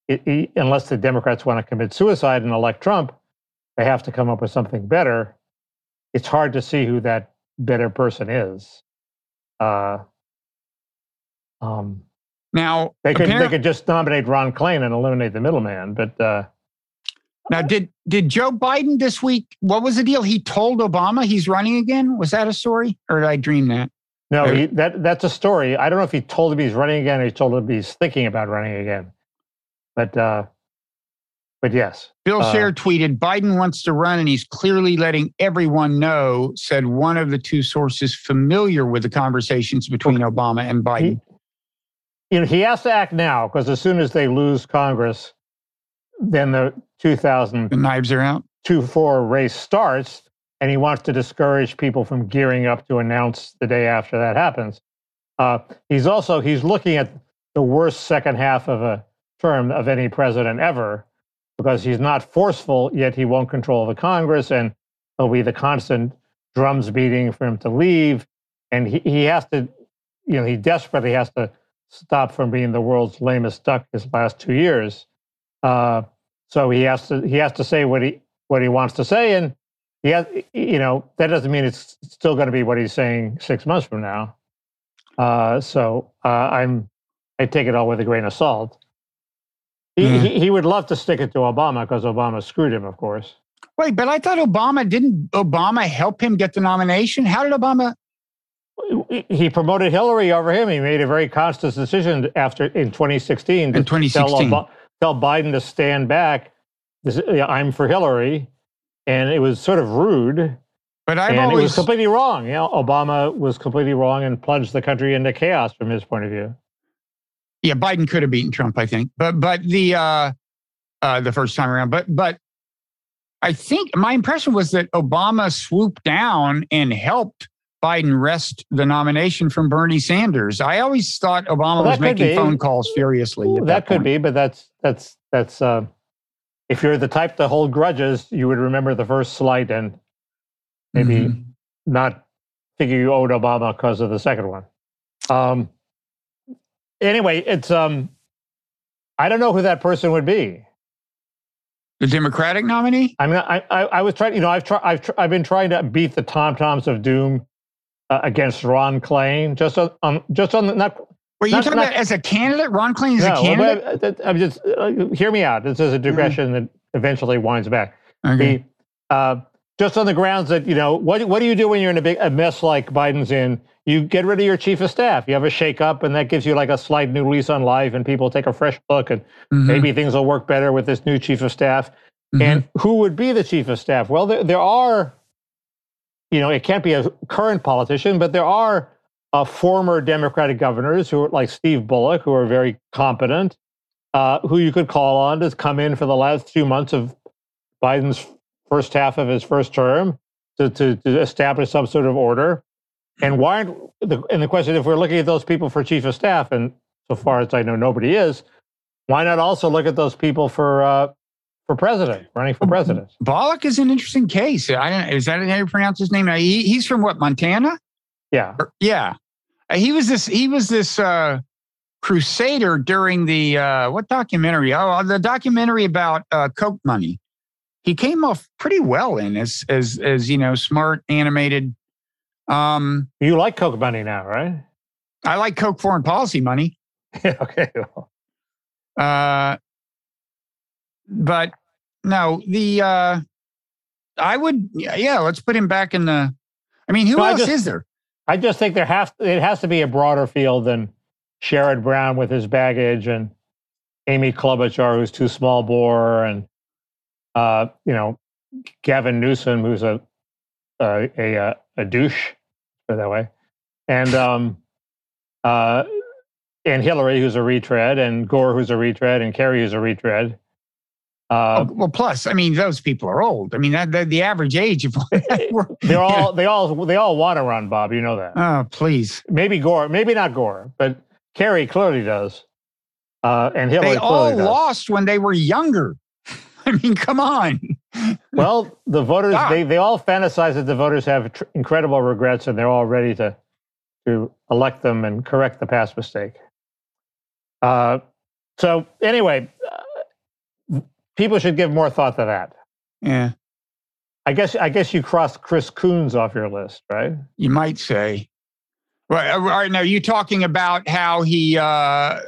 it, it- unless the Democrats want to commit suicide and elect Trump, they have to come up with something better. It's hard to see who that better person is. Uh, um, now they could they could just nominate Ron Klain and eliminate the middleman, but uh, Now, did did Joe Biden this week? What was the deal? He told Obama he's running again. Was that a story, or did I dream that? no, he, that that's a story. I don't know if he told him he's running again or he told him he's thinking about running again. But uh, but yes. Bill Uh, Scher tweeted Biden wants to run and he's clearly letting everyone know, said one of the two sources familiar with the conversations between Obama and Biden. you know, he has to act now because as soon as they lose Congress, then the 2000 the knives are out. two four race starts, and he wants to discourage people from gearing up to announce the day after that happens. Uh, he's also he's looking at the worst second half of a term of any president ever because he's not forceful yet he won't control the Congress and there'll be the constant drums beating for him to leave, and he, he has to, you know, he desperately has to stop from being the world's lamest duck his last two years. Uh, so he has to he has to say what he what he wants to say, and he has you know that doesn't mean it's still going to be what he's saying six months from now. Uh, so uh, I'm I take it all with a grain of salt. He, Hmm. he, he would love to stick it to Obama because Obama screwed him, of course. Wait, but I thought Obama didn't Obama help him get the nomination? How did Obama? He promoted Hillary over him. He made a very conscious decision after in 2016 to In 2016. Tell, Ob- tell Biden to stand back. This, I'm for Hillary, and it was sort of rude. But I've and it was always completely wrong. You know, Obama was completely wrong and plunged the country into chaos from his point of view. yeah, Biden could have beaten Trump, I think. But but the uh, uh, the first time around, but but I think my impression was that Obama swooped down and helped Biden wrest the nomination from Bernie Sanders. I always thought Obama Well, was making phone calls furiously. At that, that, could be, but that's that's that's. Uh, if you're the type to hold grudges, you would remember the first slight and maybe Mhm. not figure you owed Obama because of the second one. Um, anyway, it's um, I don't know who that person would be. the Democratic nominee. I mean, I I, I was trying, you know, I've tried, I've tr- I've been trying to beat the tom toms of doom uh, against Ron Klain, just on, on just on the, not Were you Not- talking not- about as a candidate? Ron Klain is a no, candidate. but, uh, I'm just uh, hear me out. This is a digression that eventually winds back. Okay. The, uh, just on the grounds that you know what what do you do when you're in a big a mess like Biden's in? You get rid of your chief of staff. You have a shakeup, and that gives you like a slight new lease on life, and people take a fresh look, and Mhm. maybe things will work better with this new chief of staff. Mhm. And who would be the chief of staff? Well, there, there are, you know, it can't be a current politician, but there are uh, former Democratic governors who are like Steve Bullock, who are very competent, uh, who you could call on to come in for the last few months of Biden's first half of his first term to, to, to establish some sort of order. And why aren't the, and the question, if we're looking at those people for chief of staff, and so far as I know, nobody is, why not also look at those people for uh, for president, running for president? Bollock is an interesting case. I don't. Is that how you pronounce his name? He, he's from what Montana? Yeah. Yeah, he was this. He was this uh, crusader during the uh, what documentary? Oh, the documentary about uh, Koch money. He came off pretty well in as as as you know, smart, animated. Um, You like Koch money now, right? I like Koch foreign policy money. okay. Uh, but no, the uh, I would yeah. Let's put him back in the. I mean, who No, else just- is there? I just think there has it has to be a broader field than Sherrod Brown with his baggage and Amy Klobuchar who's too small bore and uh, you know Gavin Newsom who's a a a, uh, a douche, put that way, and um, uh, and Hillary who's a retread and Gore who's a retread and Kerry who's a retread. Uh, Oh, well, plus, I mean, those people are old. I mean, that, that the average age of they're all they all they all want to run, Bob. You know that. Oh, please! maybe Gore, maybe not Gore, but Kerry clearly does, uh, and Hillary They all does. lost when they were younger. I mean, come on. Well, the voters Ah. they they all fantasize that the voters have tr- incredible regrets and they're all ready to to elect them and correct the past mistake. Uh, so anyway, uh, people should give more thought to that. Yeah, I guess I guess you crossed Chris Coons off your list, right? you might say. Right, all right. Now, you talking about how he uh,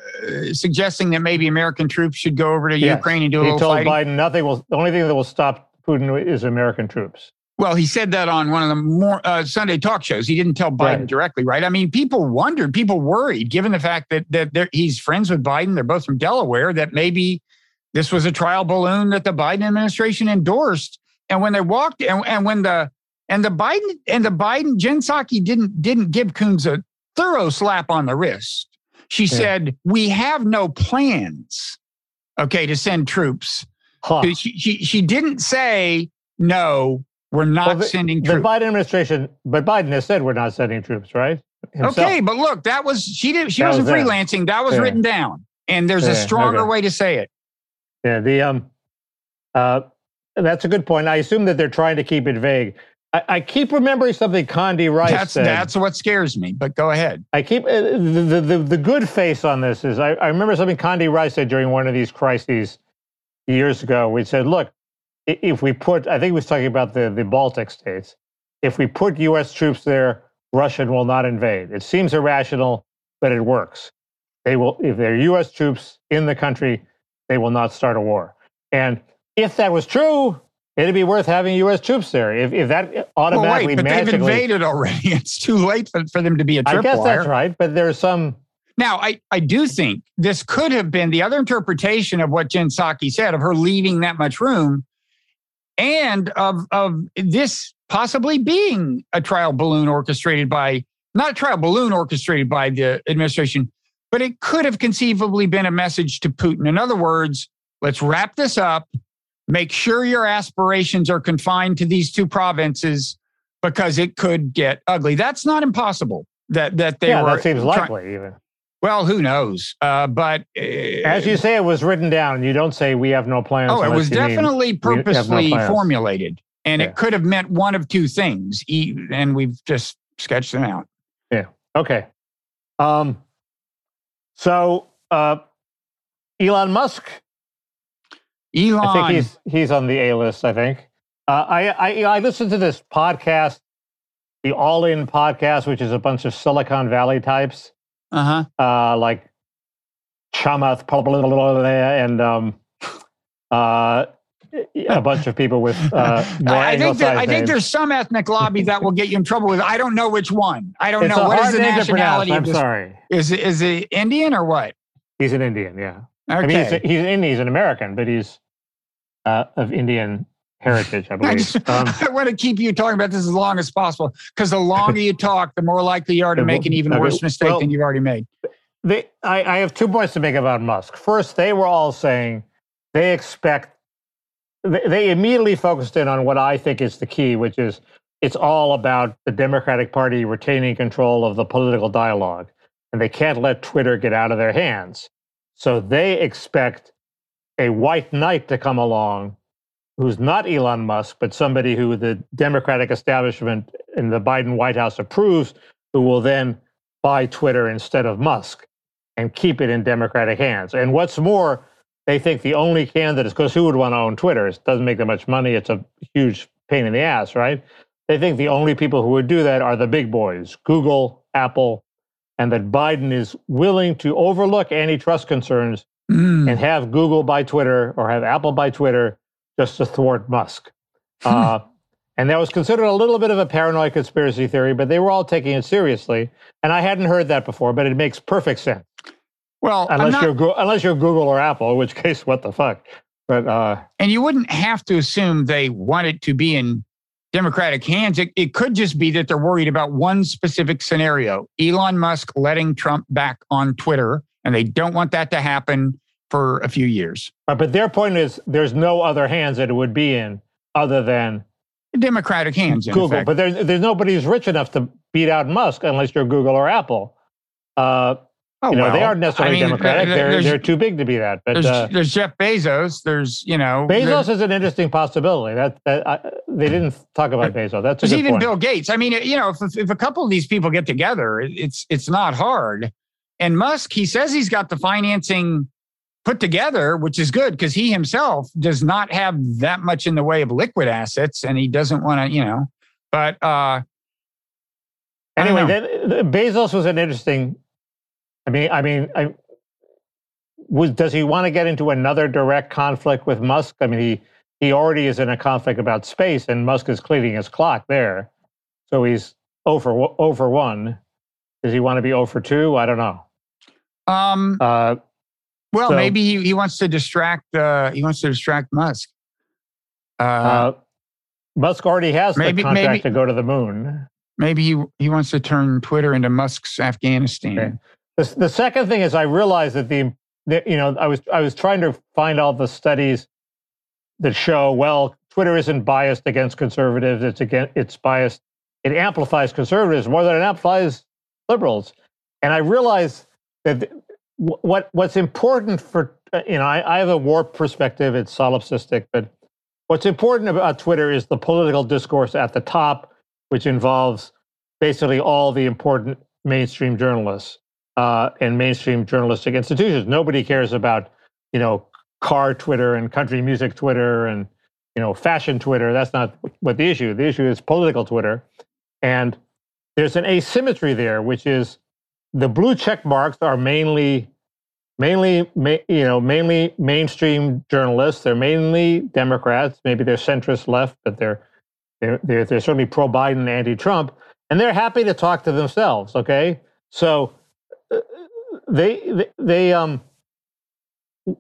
suggesting that maybe American troops should go over to Yes. Ukraine and do a He little told fighting? Biden nothing will. The only thing that will stop Putin is American troops. Well, he said that on one of the more uh, Sunday talk shows. He didn't tell Biden Right. directly, right? I mean, people wondered, people worried, given the fact that that he's friends with Biden. They're both from Delaware. That maybe This was a trial balloon that the Biden administration endorsed. And when they walked and, and when the and the Biden and the Biden Jen Psaki didn't didn't give Coons a thorough slap on the wrist. She yeah. said, "We have no plans, okay, to send troops." Huh. She, she she didn't say no. We're not well, the, sending troops. The Biden administration, but Biden has said we're not sending troops, right? Himself. Okay, but look, that was she didn't she that wasn't was freelancing. That was yeah. written down, and there's yeah, a stronger okay. way to say it. Yeah, the um, uh, that's a good point. I assume that they're trying to keep it vague. I, I keep remembering something Condi Rice that's, said. That's what scares me. But go ahead. I keep uh, the, the the good face on this is I, I remember something Condi Rice said during one of these crises years ago. We said, look, if we put, I think he was talking about the the Baltic states. If we put U.S. troops there, Russia will not invade. It seems irrational, but it works. They will, if there are U.S. troops in the country, they will not start a war. And if that was true, it'd be worth having U.S. troops there. If, if that automatically, well, wait, but they've invaded already. It's too late for, for them to be a tripwire. I guess that's right, but there's some. Now, I, I do think this could have been the other interpretation of what Jen Psaki said of her leaving that much room, and of of this possibly being a trial balloon orchestrated by not a trial balloon orchestrated by the administration, but it could have conceivably been a message to Putin. In other words, let's wrap this up, make sure your aspirations are confined to these two provinces because it could get ugly. That's not impossible. That that they yeah, were. that seems likely even. Well, who knows? Uh, but uh, as you say, it was written down. You don't say we have no plans. Oh, it was definitely purposely no formulated, and yeah. it could have meant one of two things. And we've just sketched them out. Yeah. Okay. Um, so, uh, Elon Musk. Elon. I think he's he's on the A list. I think. Uh, I, I I listened to this podcast, the All In podcast, which is a bunch of Silicon Valley types. Uh-huh. Uh Like Chamath, and um, uh, a bunch of people with uh, I think that, I think there's some ethnic lobby that will get you in trouble with. I don't know which one. I don't it's know what is the nationality. I'm sorry. Is is it Indian or what? He's an Indian. Yeah. Okay. I mean, he's, he's an Indian. He's an American, but he's uh, of Indian heritage, I believe. I, just, um, I, want to keep you talking about this as long as possible because the longer you talk, the more likely you are to make an even worse mistake well, than you've already made. They, I, I have two points to make about Musk. First, they were all saying they expect they immediately focused in on what I think is the key, which is it's all about the Democratic Party retaining control of the political dialogue. And they can't let Twitter get out of their hands. So they expect a white knight to come along who's not Elon Musk, but somebody who the Democratic establishment in the Biden White House approves, who will then buy Twitter instead of Musk and keep it in Democratic hands. And what's more, they think the only candidate is because who would want to own Twitter? It doesn't make that much money. It's a huge pain in the ass, right? They think the only people who would do that are the big boys, Google, Apple, and that Biden is willing to overlook antitrust concerns mm. and have Google buy Twitter or have Apple buy Twitter just to thwart Musk. uh, and that was considered a little bit of a paranoid conspiracy theory, but they were all taking it seriously. And I hadn't heard that before, but it makes perfect sense. Well, unless not, you're unless you're Google or Apple, in which case, what the fuck? But uh, and you wouldn't have to assume they want it to be in Democratic hands. It, it could just be that they're worried about one specific scenario: Elon Musk letting Trump back on Twitter, and they don't want that to happen for a few years. Right, but their point is there's no other hands that it would be in other than Democratic hands. Google, but there's there's nobody who's rich enough to beat out Musk unless you're Google or Apple. Uh, Oh, you know, well, they aren't necessarily I mean, Democratic. They're they're too big to be that. But there's, uh, there's Jeff Bezos. There's you know Bezos is an interesting possibility. That that uh, they didn't talk about Bezos. That's there's even point. Bill Gates. I mean, you know, if if a couple of these people get together, it's it's not hard. And Musk, he says he's got the financing put together, which is good because he himself does not have that much in the way of liquid assets, and he doesn't want to, you know. But uh, anyway, that, Bezos was an interesting I mean, I mean, I, was, does he want to get into another direct conflict with Musk? I mean, he he already is in a conflict about space, and Musk is cleaning his clock there, so he's over over one. Does he want to be over two? I don't know. Um, uh, Well, So- maybe he, he wants to distract. Uh, he wants to distract Musk. Uh, Uh, Musk already has maybe- the contract maybe- to go to the moon. maybe he he wants to turn Twitter into Musk's Afghanistan. Okay. The, the second thing is I realized that the, the you know I was I was trying to find all the studies that show well Twitter isn't biased against conservatives. It's again it's biased. It amplifies conservatives more than it amplifies liberals. And I realized that th- wh- what what's important for uh, you know I, I have a warped perspective. It's solipsistic, but what's important about Twitter is the political discourse at the top, which involves basically all the important mainstream journalists uh, and mainstream journalistic institutions. Nobody cares about, you know, car Twitter and country music Twitter and, you know, fashion Twitter. That's not what the issue. The issue is political Twitter, and there's an asymmetry there, which is the blue check marks are mainly, mainly, ma- you know, mainly mainstream journalists. They're mainly Democrats. Maybe they're centrist left, but they're they're they're, they're certainly pro Biden, anti Trump, and they're happy to talk to themselves. Okay, so they they, they um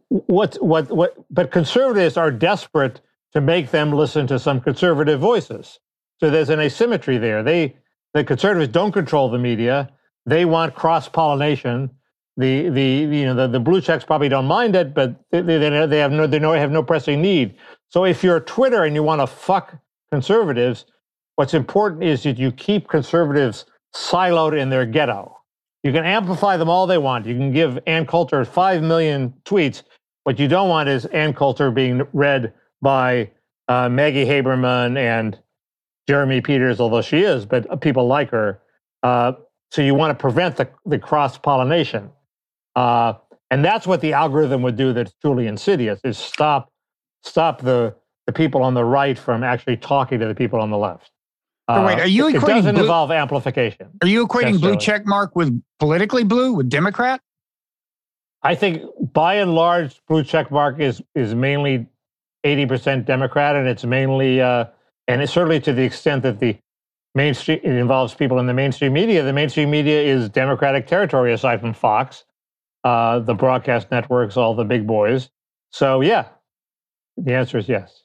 what what what but conservatives are desperate to make them listen to some conservative voices. So there's an asymmetry there. They the conservatives don't control the media. They want cross pollination the the you know the, the blue checks probably don't mind it but they, they, they have no they know have no pressing need. So if you're twitter and you want to fuck conservatives what's important is that you keep conservatives siloed in their ghetto you can amplify them all they want. You can give Ann Coulter 5 million tweets. What you don't want is Ann Coulter being read by uh, Maggie Haberman and Jeremy Peters, although she is, but people like her. Uh, so you want to prevent the, the cross pollination. Uh, and that's what the algorithm would do that's truly insidious is stop stop the, the people on the right from actually talking to the people on the left. So wait, are you it equating doesn't blue- involve amplification. Are you equating blue check mark with politically blue with Democrat? I think by and large, blue check mark is is mainly eighty percent Democrat, and it's mainly uh, and it's certainly to the extent that the mainstream it involves people in the mainstream media. The mainstream media is Democratic territory, aside from Fox, uh, the broadcast networks, all the big boys. So yeah, the answer is yes.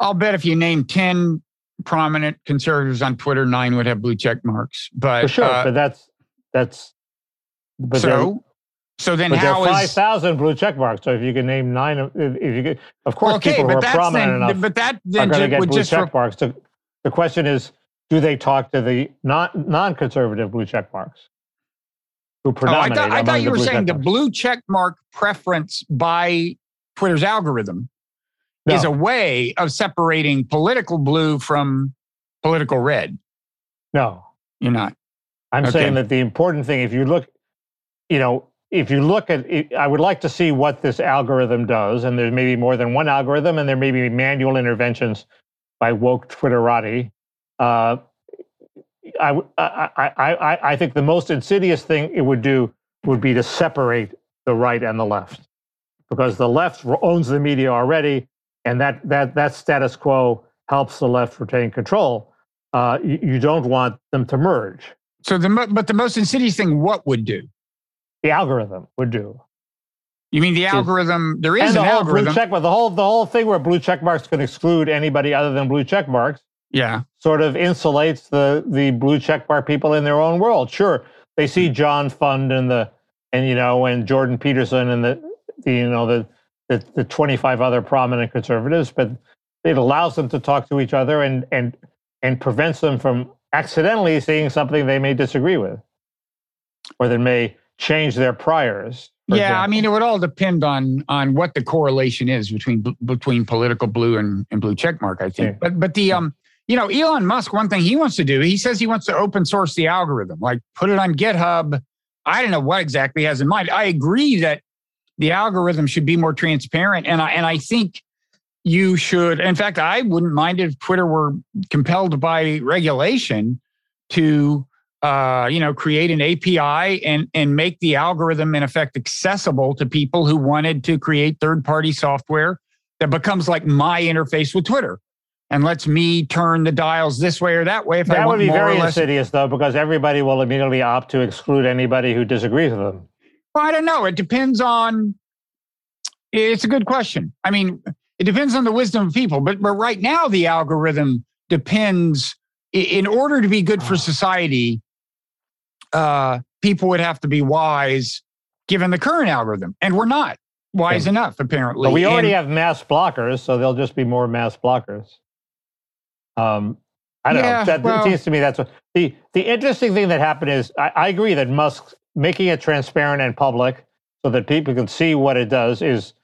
I'll bet if you name ten prominent conservatives on Twitter, nine would have blue check marks. But For sure, uh, but that's that's. But there- so so then but there how are five is thousand blue check marks. So if you can name nine, of- if if you could, of course, okay? people who are prominent then, enough but that are then going to get would blue just check marks. The, the question is, do they talk to the non non-conservative blue check marks who Oh, I thought, I thought you were saying the blue check mark preference by Twitter's algorithm is a way of separating political blue from political red. No, You're not. I'm Okay. saying that the important thing, if you look, you know, if you look at, it, I would like to see what this algorithm does, and there may be more than one algorithm, and there may be manual interventions by woke Twitterati. Uh, I, I, I, I think the most insidious thing it would do would be to separate the right and the left, because the left owns the media already, and that that that status quo helps the left retain control. Uh, you, you don't want them to merge. So the mo- but the most insidious thing, what would do? the algorithm would do. You mean the algorithm? There is and the an whole algorithm. blue check, but the whole the whole thing where blue check marks can exclude anybody other than blue check marks yeah. sort of insulates the the blue check mark people in their own world. Sure, they see John Fund and the and you know and Jordan Peterson and the, the you know the, the the 25 other prominent conservatives, but it allows them to talk to each other and and and prevents them from accidentally seeing something they may disagree with, or that may change their priors. Yeah, I mean, it would all depend on on what the correlation is between between political blue and, and blue check mark. I think, Yeah. but but the um, you know, Elon Musk, one thing he wants to do, he says he wants to open source the algorithm, like put it on GitHub. I don't know what exactly he has in mind. I agree that the algorithm should be more transparent, and I and I think you should. In fact, I wouldn't mind if Twitter were compelled by regulation to uh, you know, create an API and and make the algorithm in effect accessible to people who wanted to create third-party software that becomes like my interface with Twitter and lets me turn the dials this way or that way if I That want would be very insidious, though, because everybody will immediately opt to exclude anybody who disagrees with them. Well, I don't know. It depends on it's a good question. I mean, it depends on the wisdom of people, but but right now the algorithm depends. In order to be good for society, uh, people would have to be wise given the current algorithm, and we're not wise enough apparently. But we already And- have mass blockers, so there'll just be more mass blockers. Um, I don't Yeah, know. That well- it seems to me that's what the the interesting thing that happened is I, I agree that Musk making it transparent and public so that people can see what it does is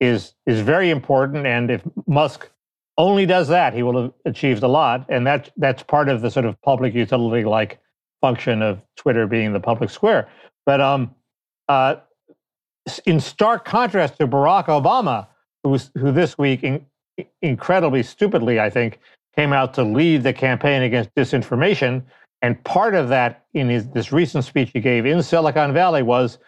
is is very important. And if Musk only does that, he will have achieved a lot. And that that's part of the sort of public utility like function of Twitter being the public square. But um, uh, in stark contrast to Barack Obama, who was, who this week, in, incredibly stupidly, I think, came out to lead the campaign against disinformation. And part of that, in his this recent speech he gave in Silicon Valley, was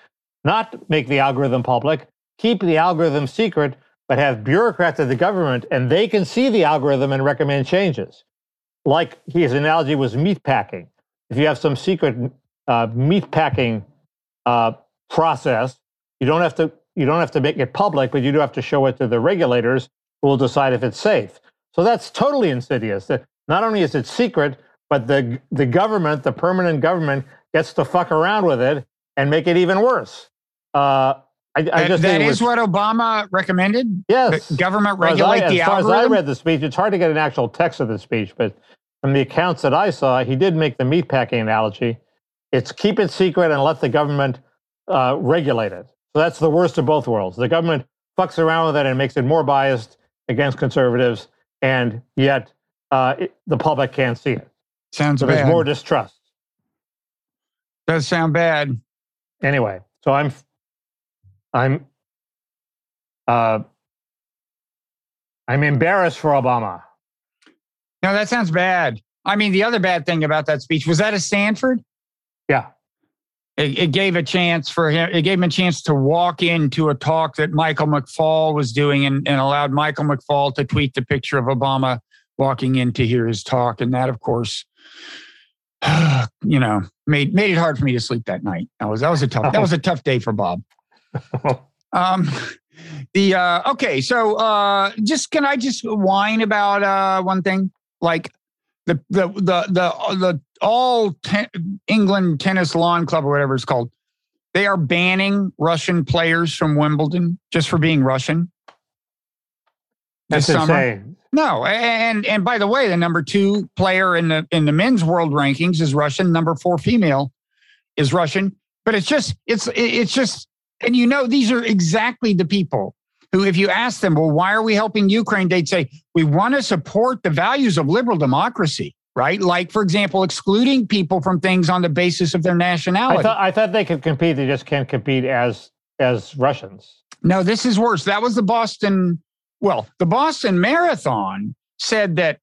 not make the algorithm public, keep the algorithm secret, but have bureaucrats at the government, and they can see the algorithm and recommend changes. Like his analogy was meat packing. If you have some secret uh, meat packing uh, process, you don't have to you don't have to make it public, but you do have to show it to the regulators who will decide if it's safe. So that's totally insidious. That not only is it secret, but the the government, the permanent government, gets to fuck around with it and make it even worse. Uh, I, I that- just that is was- what Obama recommended. yes. The government as I- regulate the as far as I read the speech, it's hard to get an actual text of the speech, but from the accounts that I saw, he did make the meatpacking analogy. It's keep it secret and let the government uh, regulate it. So that's the worst of both worlds. The government fucks around with it and makes it more biased against conservatives, and yet uh, it, the public can't see it. Sounds So there's bad. more distrust. Does sound bad. Anyway, so I'm, I'm, uh, I'm embarrassed for Obama. No, that sounds bad. I mean, the other bad thing about that speech was that at Stanford. Yeah. It, it gave a chance for him. It gave him a chance to walk into a talk that Michael McFaul was doing, and, and allowed Michael McFaul to tweet the picture of Obama walking in to hear his talk. And that, of course, you know, made made it hard for me to sleep that night. That was that was a tough that was a tough day for Bob. Um, the uh, okay, so uh, just can I just whine about uh, one thing? Like the the the the the all ten, England tennis lawn club or whatever it's called. They are banning Russian players from Wimbledon just for being Russian. That's this summer. insane. No, and and by the way, the number two player in the in the men's world rankings is Russian. Number four female is Russian. But it's just it's it's just and you know these are exactly the people who, if you ask them, well, why are we helping Ukraine? They'd say we want to support the values of liberal democracy, right? Like, for example, excluding people from things on the basis of their nationality. I thought I thought they could compete. They just can't compete as as Russians. No, this is worse. That was the Boston. Well, the Boston Marathon said that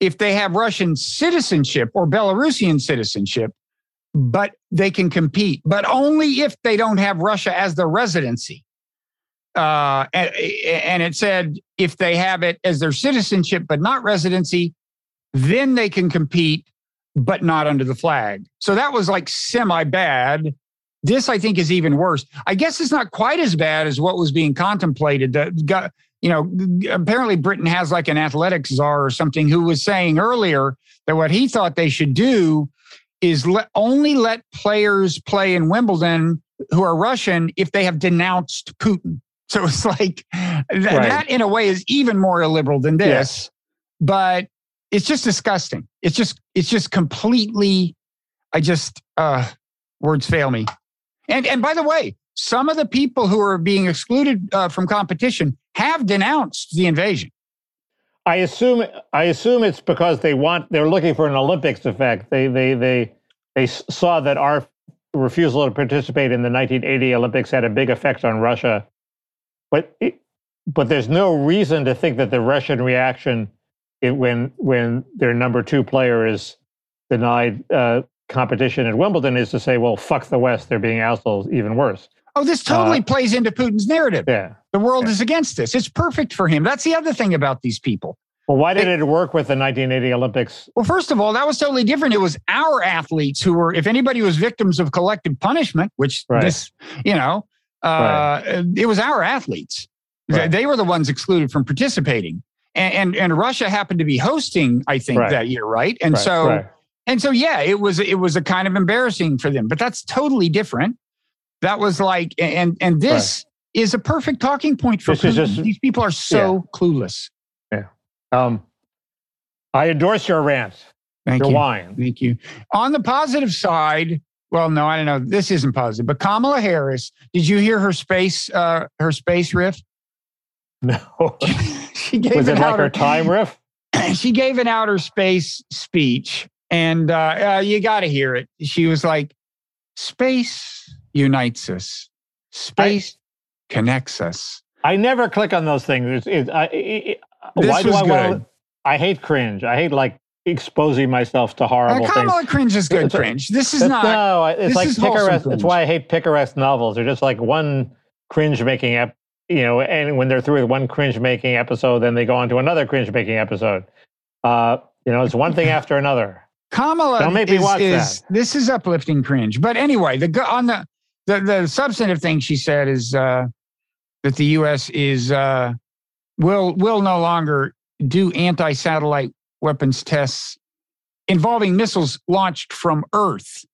if they have Russian citizenship or Belarusian citizenship, but they can compete, but only if they don't have Russia as their residency. Uh, and, and it said if they have it as their citizenship but not residency, then they can compete, but not under the flag. So that was like semi bad. This, I think, is even worse. I guess it's not quite as bad as what was being contemplated. The you know, apparently Britain has like an athletics czar or something who was saying earlier that what he thought they should do is let, only let players play in Wimbledon who are Russian if they have denounced Putin. So it's like th- that, in a way, is even more illiberal than this. Yes. But it's just disgusting. It's just it's just completely. I just uh, words fail me. And and by the way, some of the people who are being excluded uh, from competition have denounced the invasion. I assume I assume it's because they want they're looking for an Olympics effect. They they they they saw that our refusal to participate in the 1980 Olympics had a big effect on Russia, but it, but there's no reason to think that the Russian reaction it, when when their number two player is denied uh, competition at Wimbledon is to say, well, fuck the West, they're being assholes, even worse. Oh, this totally Uh, plays into Putin's narrative. Yeah. The world Yeah. is against this. It's perfect for him. That's the other thing about these people. Well, why did it work with the 1980 Olympics? Well, first of all, that was totally different. It was our athletes who were, if anybody was victims of collective punishment, which Right. this, you know, uh, it was our athletes. They- Right. They were the ones excluded from participating. And, and and Russia happened to be hosting, I think, Right. that year, right? And Right, so right. and so yeah, it was it was a kind of embarrassing for them, but that's totally different. That was like and and this is a perfect talking point for just- these people are so clueless. Yeah. Um, I endorse your rant, Thank your you. whine. Thank you. On the positive side, well, no, I don't know. This isn't positive, but Kamala Harris, did you hear her space uh her space riff? No, she gave was it an like outer, her time riff? she gave an outer space speech, and uh, uh, you got to hear it. She was like, "Space unites us. Space connects us." I never click on those things. It's, it, I, it, This why do was I want good. to? I hate cringe. I hate like exposing myself to Uh, horrible things. Kamala cringe is good It's cringe. This is not. no, it's like picaresque. cringe. That's why I hate picaresque novels. They're just like one cringe making ep, you know, and when they're through with one cringe making episode, then they go on to another cringe making episode. Uh, you know, it's one thing after another. Kamala Don't make me is, watch is- this is uplifting cringe. But anyway, the on the the, the substantive thing she said is uh, that the U.S. is uh, will will no longer do anti satellite weapons tests involving missiles launched from Earth,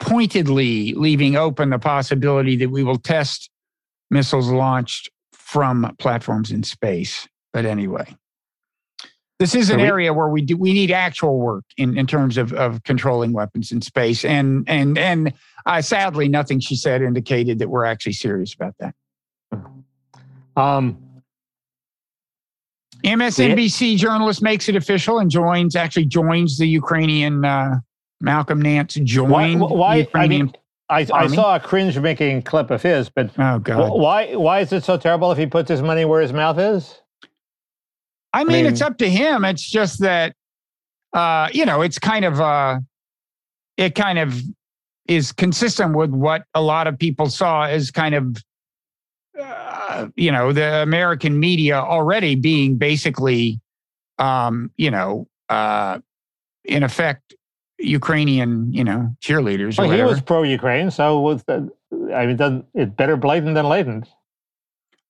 pointedly leaving open the possibility that we will test missiles launched from platforms in space. But anyway. This is an we- area where we do we need actual work in, in terms of, of controlling weapons in space. And and and uh, sadly, nothing she said indicated that we're actually serious about that. Um, MSNBC journalist makes it official and joins actually joins the Ukrainian uh, Malcolm Nance why? joined why I, Ukrainian. mean, I, I saw a cringe making clip of his, but oh God! why? Why is it so terrible if he puts his money where his mouth is? I mean, mean- it's up to him. It's just that, uh, you know, it's kind of, uh, it kind of is consistent with what a lot of people saw as kind of, uh, you know, the American media already being basically, um, you know, uh, in effect, Ukrainian, you know, cheerleaders or Well, he was pro Ukraine, so was I mean, it it's better blatant than latent.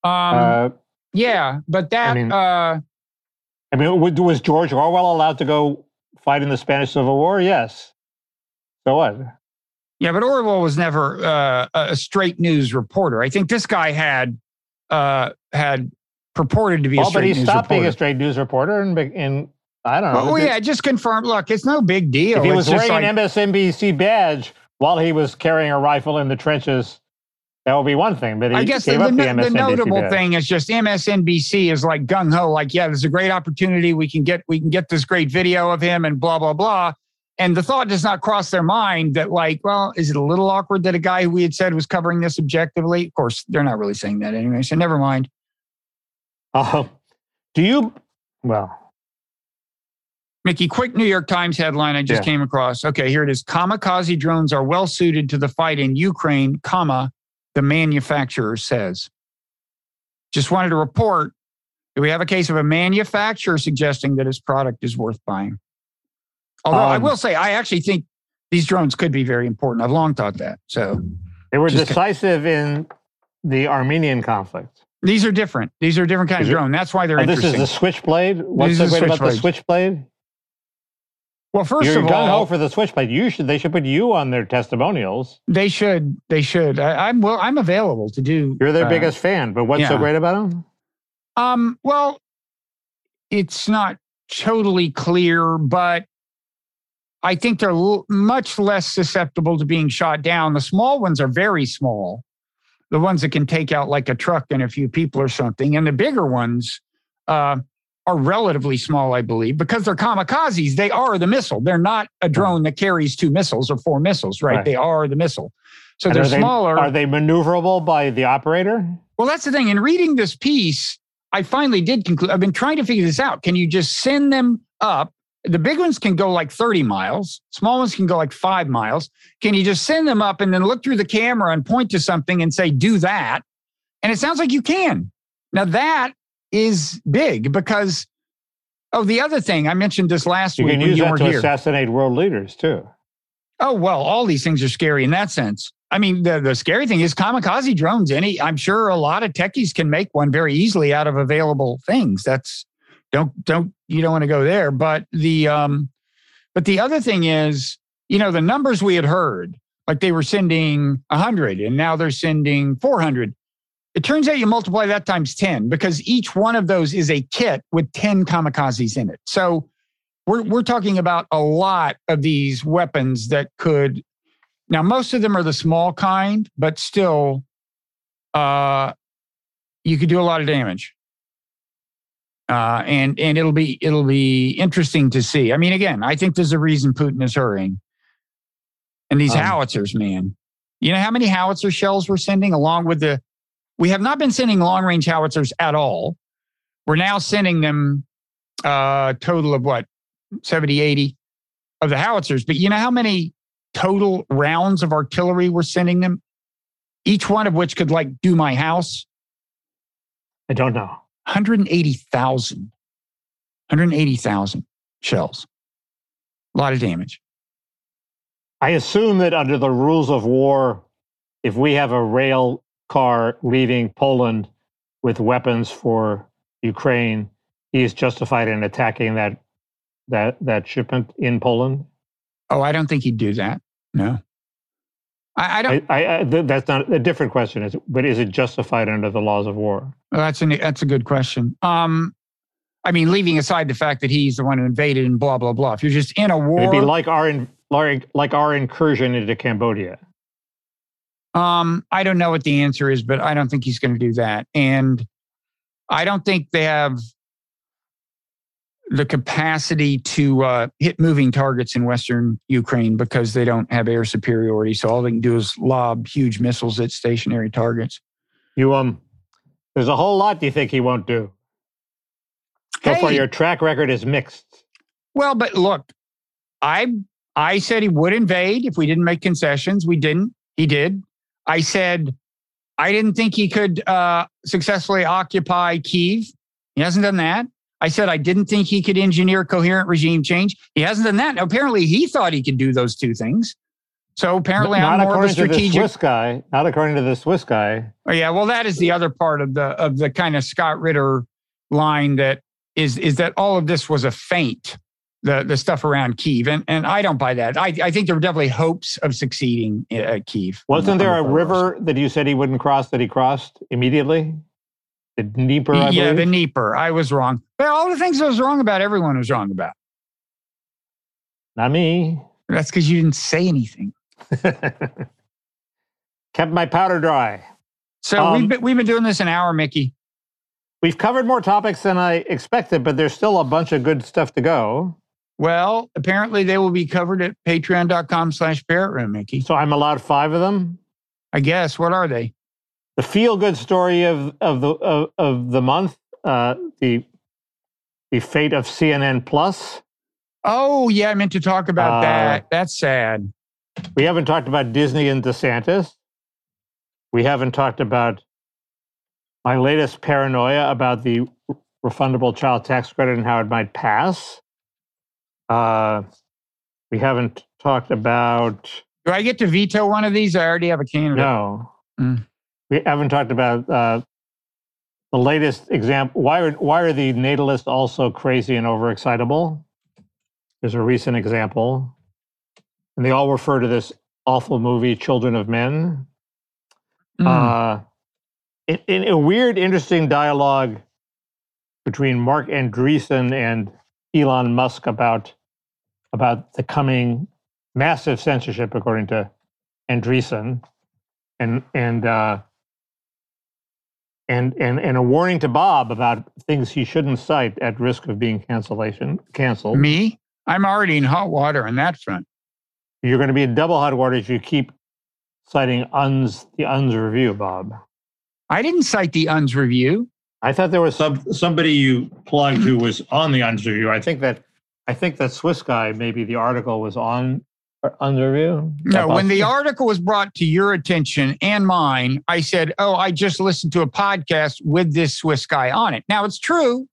um, uh, yeah, but that, mean- uh, I mean, was George Orwell allowed to go fight in the Spanish Civil War? Yes. So what? Yeah, but Orwell was never uh, a straight news reporter. I think this guy had uh, had purported to be a Oh, straight but he news stopped being a straight news reporter, and, and I don't know. Well, yeah, just confirm. Look, it's no big deal. if he was wearing like- an MSNBC badge while he was carrying a rifle in the trenches, that would be one thing. But I guess the, gave the, up the, no- the notable thing is just MSNBC is like gung ho, like yeah, there's a great opportunity. We can get we can get this great video of him and blah blah blah. And the thought does not cross their mind that like, well, is it a little awkward that a guy who we had said was covering this objectively? Of course, they're not really saying that anyway, so never mind. Uh, do you? Well, Mickey, quick New York Times headline I just Yeah. came across. Okay, here it is. Kamikaze drones are well suited to the fight in Ukraine, comma, the manufacturer says. Just wanted to report do we have a case of a manufacturer suggesting that his product is worth buying? Although I Um, will say, I actually think these drones could be very important. I've long thought that. So they were decisive in the Armenian conflict. these are different. These are different kind Is of drone. That's why they're Oh, this is interesting. the switchblade. What's so great about the switchblade? Well, 1st You're of gung all, for the switchblade. You should. They should put you on their testimonials. they should. They should. I, I'm well. I'm available to do. You're their uh, biggest fan. But what's so great about them? Um, well, it's not totally clear, but I think they're l- much less susceptible to being shot down. The small ones are very small, the ones that can take out like a truck and a few people or something. And the bigger ones uh, are relatively small, I believe, because they're kamikazes. They are the missile. They're not a hmm. drone that carries two missiles or four missiles, right? Right. They are the missile. So And they're are they, smaller. Are they maneuverable by the operator? Well, that's the thing. In reading this piece, I finally did conclude. I've been trying to figure this out. Can you just send them up? The big ones can go like 30 miles, small ones can go like five miles. Can you just send them up and then look through the camera and point to something and say, do that? And it sounds like you can. Now, that is big because, oh, the other thing, I mentioned this last You week can use you that to here. assassinate world leaders too. Oh, well, all these things are scary in that sense. I mean, the, the scary thing is kamikaze drones. Any, I'm sure a lot of techies can make one very easily out of available things. That's don't don't you don't want to go there. But the um, but the other thing is, you know, the numbers we had heard, like they were sending 100 and now they're sending 400. It turns out you multiply that times 10 because each one of those is a kit with 10 kamikazes in it. So we're, we're talking about a lot of these weapons that could, now, most of them are the small kind, but still, uh, you could do a lot of damage. Uh, and and it'll be it'll be interesting to see. I mean, again, I think there's a reason Putin is hurrying. And these um, howitzers, man, you know how many howitzer shells we're sending along with the. We have not been sending long range howitzers at all. We're now sending them a uh, total of what 70, 80 of the howitzers. But you know how many total rounds of artillery we're sending them? Each one of which could like do my house. I don't know. 180,000. 180,000 shells. A lot of damage. I assume that under the rules of war, if we have a rail car leaving Poland with weapons for Ukraine, he is justified in attacking that that that shipment in Poland. Oh, I don't think he'd do that. No. I, I don't. I, I, that's not a different question. Is but is it justified under the laws of war? Well, that's an that's a good question. Um, I mean, leaving aside the fact that he's the one who invaded and blah blah blah. If you're just in a war, it'd be like our like our incursion into Cambodia. Um, I don't know what the answer is, but I don't think he's going to do that, and I don't think they have the capacity to uh, hit moving targets in Western Ukraine because they don't have air superiority. So all they can do is lob huge missiles at stationary targets. You um, there's a whole lot you think he won't do. So hey, far, your track record is mixed. Well, but look, I I said he would invade if we didn't make concessions. We didn't. He did. I said I didn't think he could uh, successfully occupy Kiev. He hasn't done that. I said I didn't think he could engineer coherent regime change. He hasn't done that. Apparently, he thought he could do those two things. So apparently, not I'm more according of a strategic. To the Swiss guy, not according to the Swiss guy. Oh yeah, well, that is the other part of the of the kind of Scott Ritter line that is is that all of this was a feint. The the stuff around Kiev, and and I don't buy that. I I think there were definitely hopes of succeeding at Kiev. Wasn't there a river that you said he wouldn't cross that he crossed immediately? The Dnieper, I yeah, believe? the Dnieper. I was wrong. But all the things I was wrong about, everyone was wrong about. Not me. That's because you didn't say anything. Kept my powder dry. So um, we've, been, we've been doing this an hour, Mickey. We've covered more topics than I expected, but there's still a bunch of good stuff to go. Well, apparently they will be covered at patreon.com slash parrot room, Mickey. So I'm allowed five of them? I guess. What are they? the feel good story of of the of, of the month, uh, the the fate of CNN Plus. Oh yeah, I meant to talk about uh, that. That's sad. We haven't talked about Disney and DeSantis. We haven't talked about my latest paranoia about the refundable child tax credit and how it might pass. Uh, we haven't talked about. Do I get to veto one of these? I already have a candidate. No. Mm we haven't talked about uh, the latest example. Why are why are the natalists also crazy and overexcitable? There's a recent example, and they all refer to this awful movie, Children of Men. Mm. Uh, in, in, a weird, interesting dialogue between Marc Andreessen and Elon Musk about about the coming massive censorship, according to Andreessen, and and uh, and, and, and a warning to Bob about things he shouldn't cite at risk of being cancellation canceled. Me? I'm already in hot water on that front. You're going to be in double hot water if you keep citing Unz the Unz Review, Bob. I didn't cite the Unz Review. I thought there was some somebody you plugged who was on the Unz Review. I think that I think that Swiss guy maybe the article was on Unz Review? No, when the article was brought to your attention and mine, I said, Oh, I just listened to a podcast with this Swiss guy on it. Now, it's true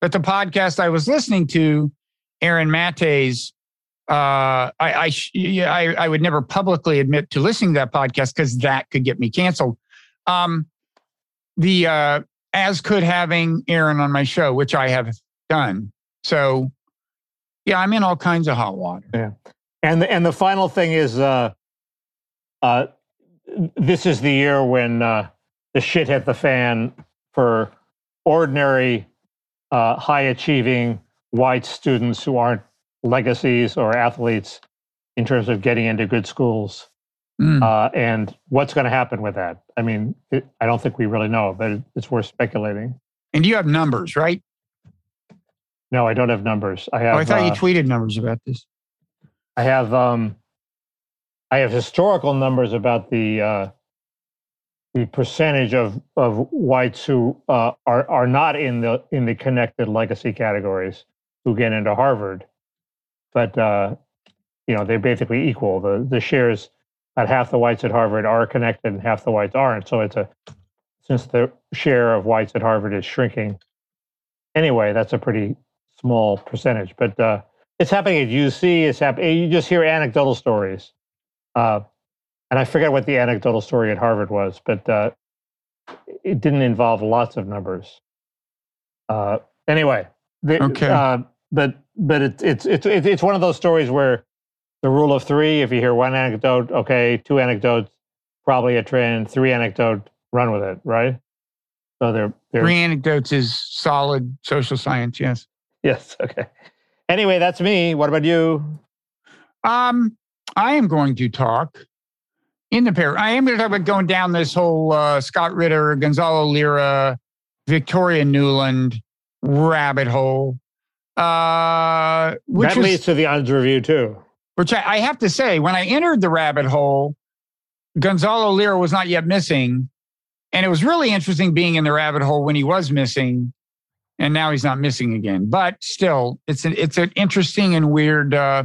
that the podcast I was listening to, Aaron Mate's uh, I I, I I would never publicly admit to listening to that podcast because that could get me canceled. Um, the uh, as could having Aaron on my show, which I have done. So, yeah, I'm in all kinds of hot water. Yeah, And the, and the final thing is, uh, uh, this is the year when uh, the shit hit the fan for ordinary, uh, high achieving white students who aren't legacies or athletes in terms of getting into good schools. Mm. Uh, and what's going to happen with that? I mean, it, I don't think we really know, but it, it's worth speculating. And you have numbers, right? No, I don't have numbers. I have. oh, I thought you uh, tweeted numbers about this. I have um, I have historical numbers about the uh, the percentage of of whites who uh, are are not in the in the connected legacy categories who get into Harvard, but uh, you know they're basically equal. The the shares at half the whites at Harvard are connected and half the whites aren't. So it's a since the share of whites at Harvard is shrinking. Anyway, that's a pretty small percentage, but uh, it's happening at UC. It's happening. You just hear anecdotal stories, uh, and I forget what the anecdotal story at Harvard was, but uh, it didn't involve lots of numbers. Uh, anyway, the, Okay. uh, but but it's it's it's it's it's one of those stories where the rule of three. If you hear one anecdote, okay, two anecdotes, probably a trend. Three anecdote, run with it, right? So they're they're Three anecdotes is solid social science. Yes. yes, okay. Anyway, that's me. What about you? Um, I am going to talk in the pair. I am going to talk about going down this whole uh, Scott Ritter, Gonzalo Lira, Victoria Nuland rabbit hole. Uh, which that was, leads to the Unz Review too. which I, I have to say, when I entered the rabbit hole, Gonzalo Lira was not yet missing. And it was really interesting being in the rabbit hole when he was missing. And now he's not missing again. But still, it's an it's an interesting and weird uh,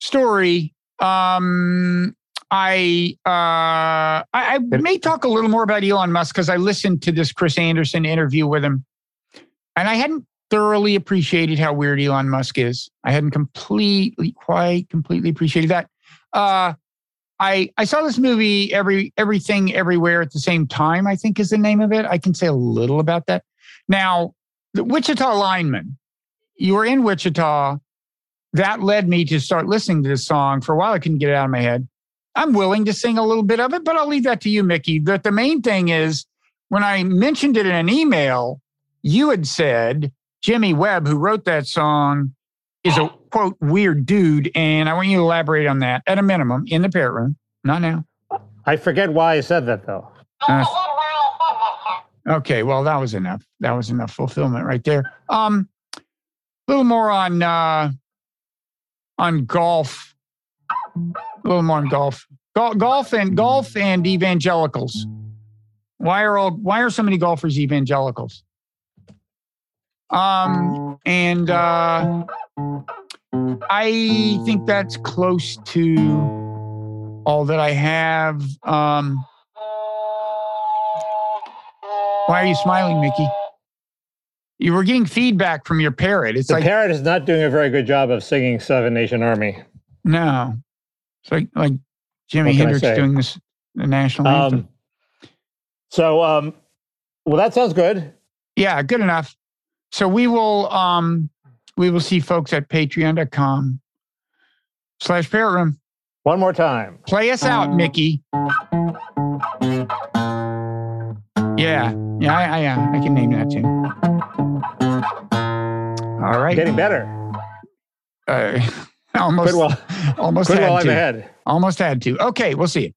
story. Um, I uh, I, I may talk a little more about Elon Musk because I listened to this Chris Anderson interview with him, and I hadn't thoroughly appreciated how weird Elon Musk is. I hadn't completely, quite completely appreciated that. Uh, I I saw this movie every everything everywhere at the same time. I think is the name of it. I can say a little about that. Now, the Wichita lineman. You were in Wichita. That led me to start listening to this song. For a while, I couldn't get it out of my head. I'm willing to sing a little bit of it, but I'll leave that to you, Mickey. But the main thing is when I mentioned it in an email, you had said Jimmy Webb, who wrote that song, is a quote weird dude. And I want you to elaborate on that at a minimum in the parrot room. Not now. I forget why I said that though. Uh, okay, well, that was enough. That was enough fulfillment right there. Um, a little more on uh, on golf. A little more on golf. Gol- golf and golf and evangelicals. Why are all why are so many golfers evangelicals? Um, and uh, I think that's close to all that I have. Um, why are you smiling, Mickey? You were getting feedback from your parrot. It's The like parrot is not doing a very good job of singing Seven Nation Army. no, it's like like Jimi What can I Hendrix doing this the national anthem. Um, so, um, well, that sounds good. yeah, good enough. So we will um we will see folks at patreon.com slash parrot room. One more time. Play us out, Mickey. Yeah, yeah, I, I, yeah, I can name that too. All right. Getting better. Uh, almost, Quit while, almost quit had while I'm to. ahead. Almost had to. Okay, we'll see.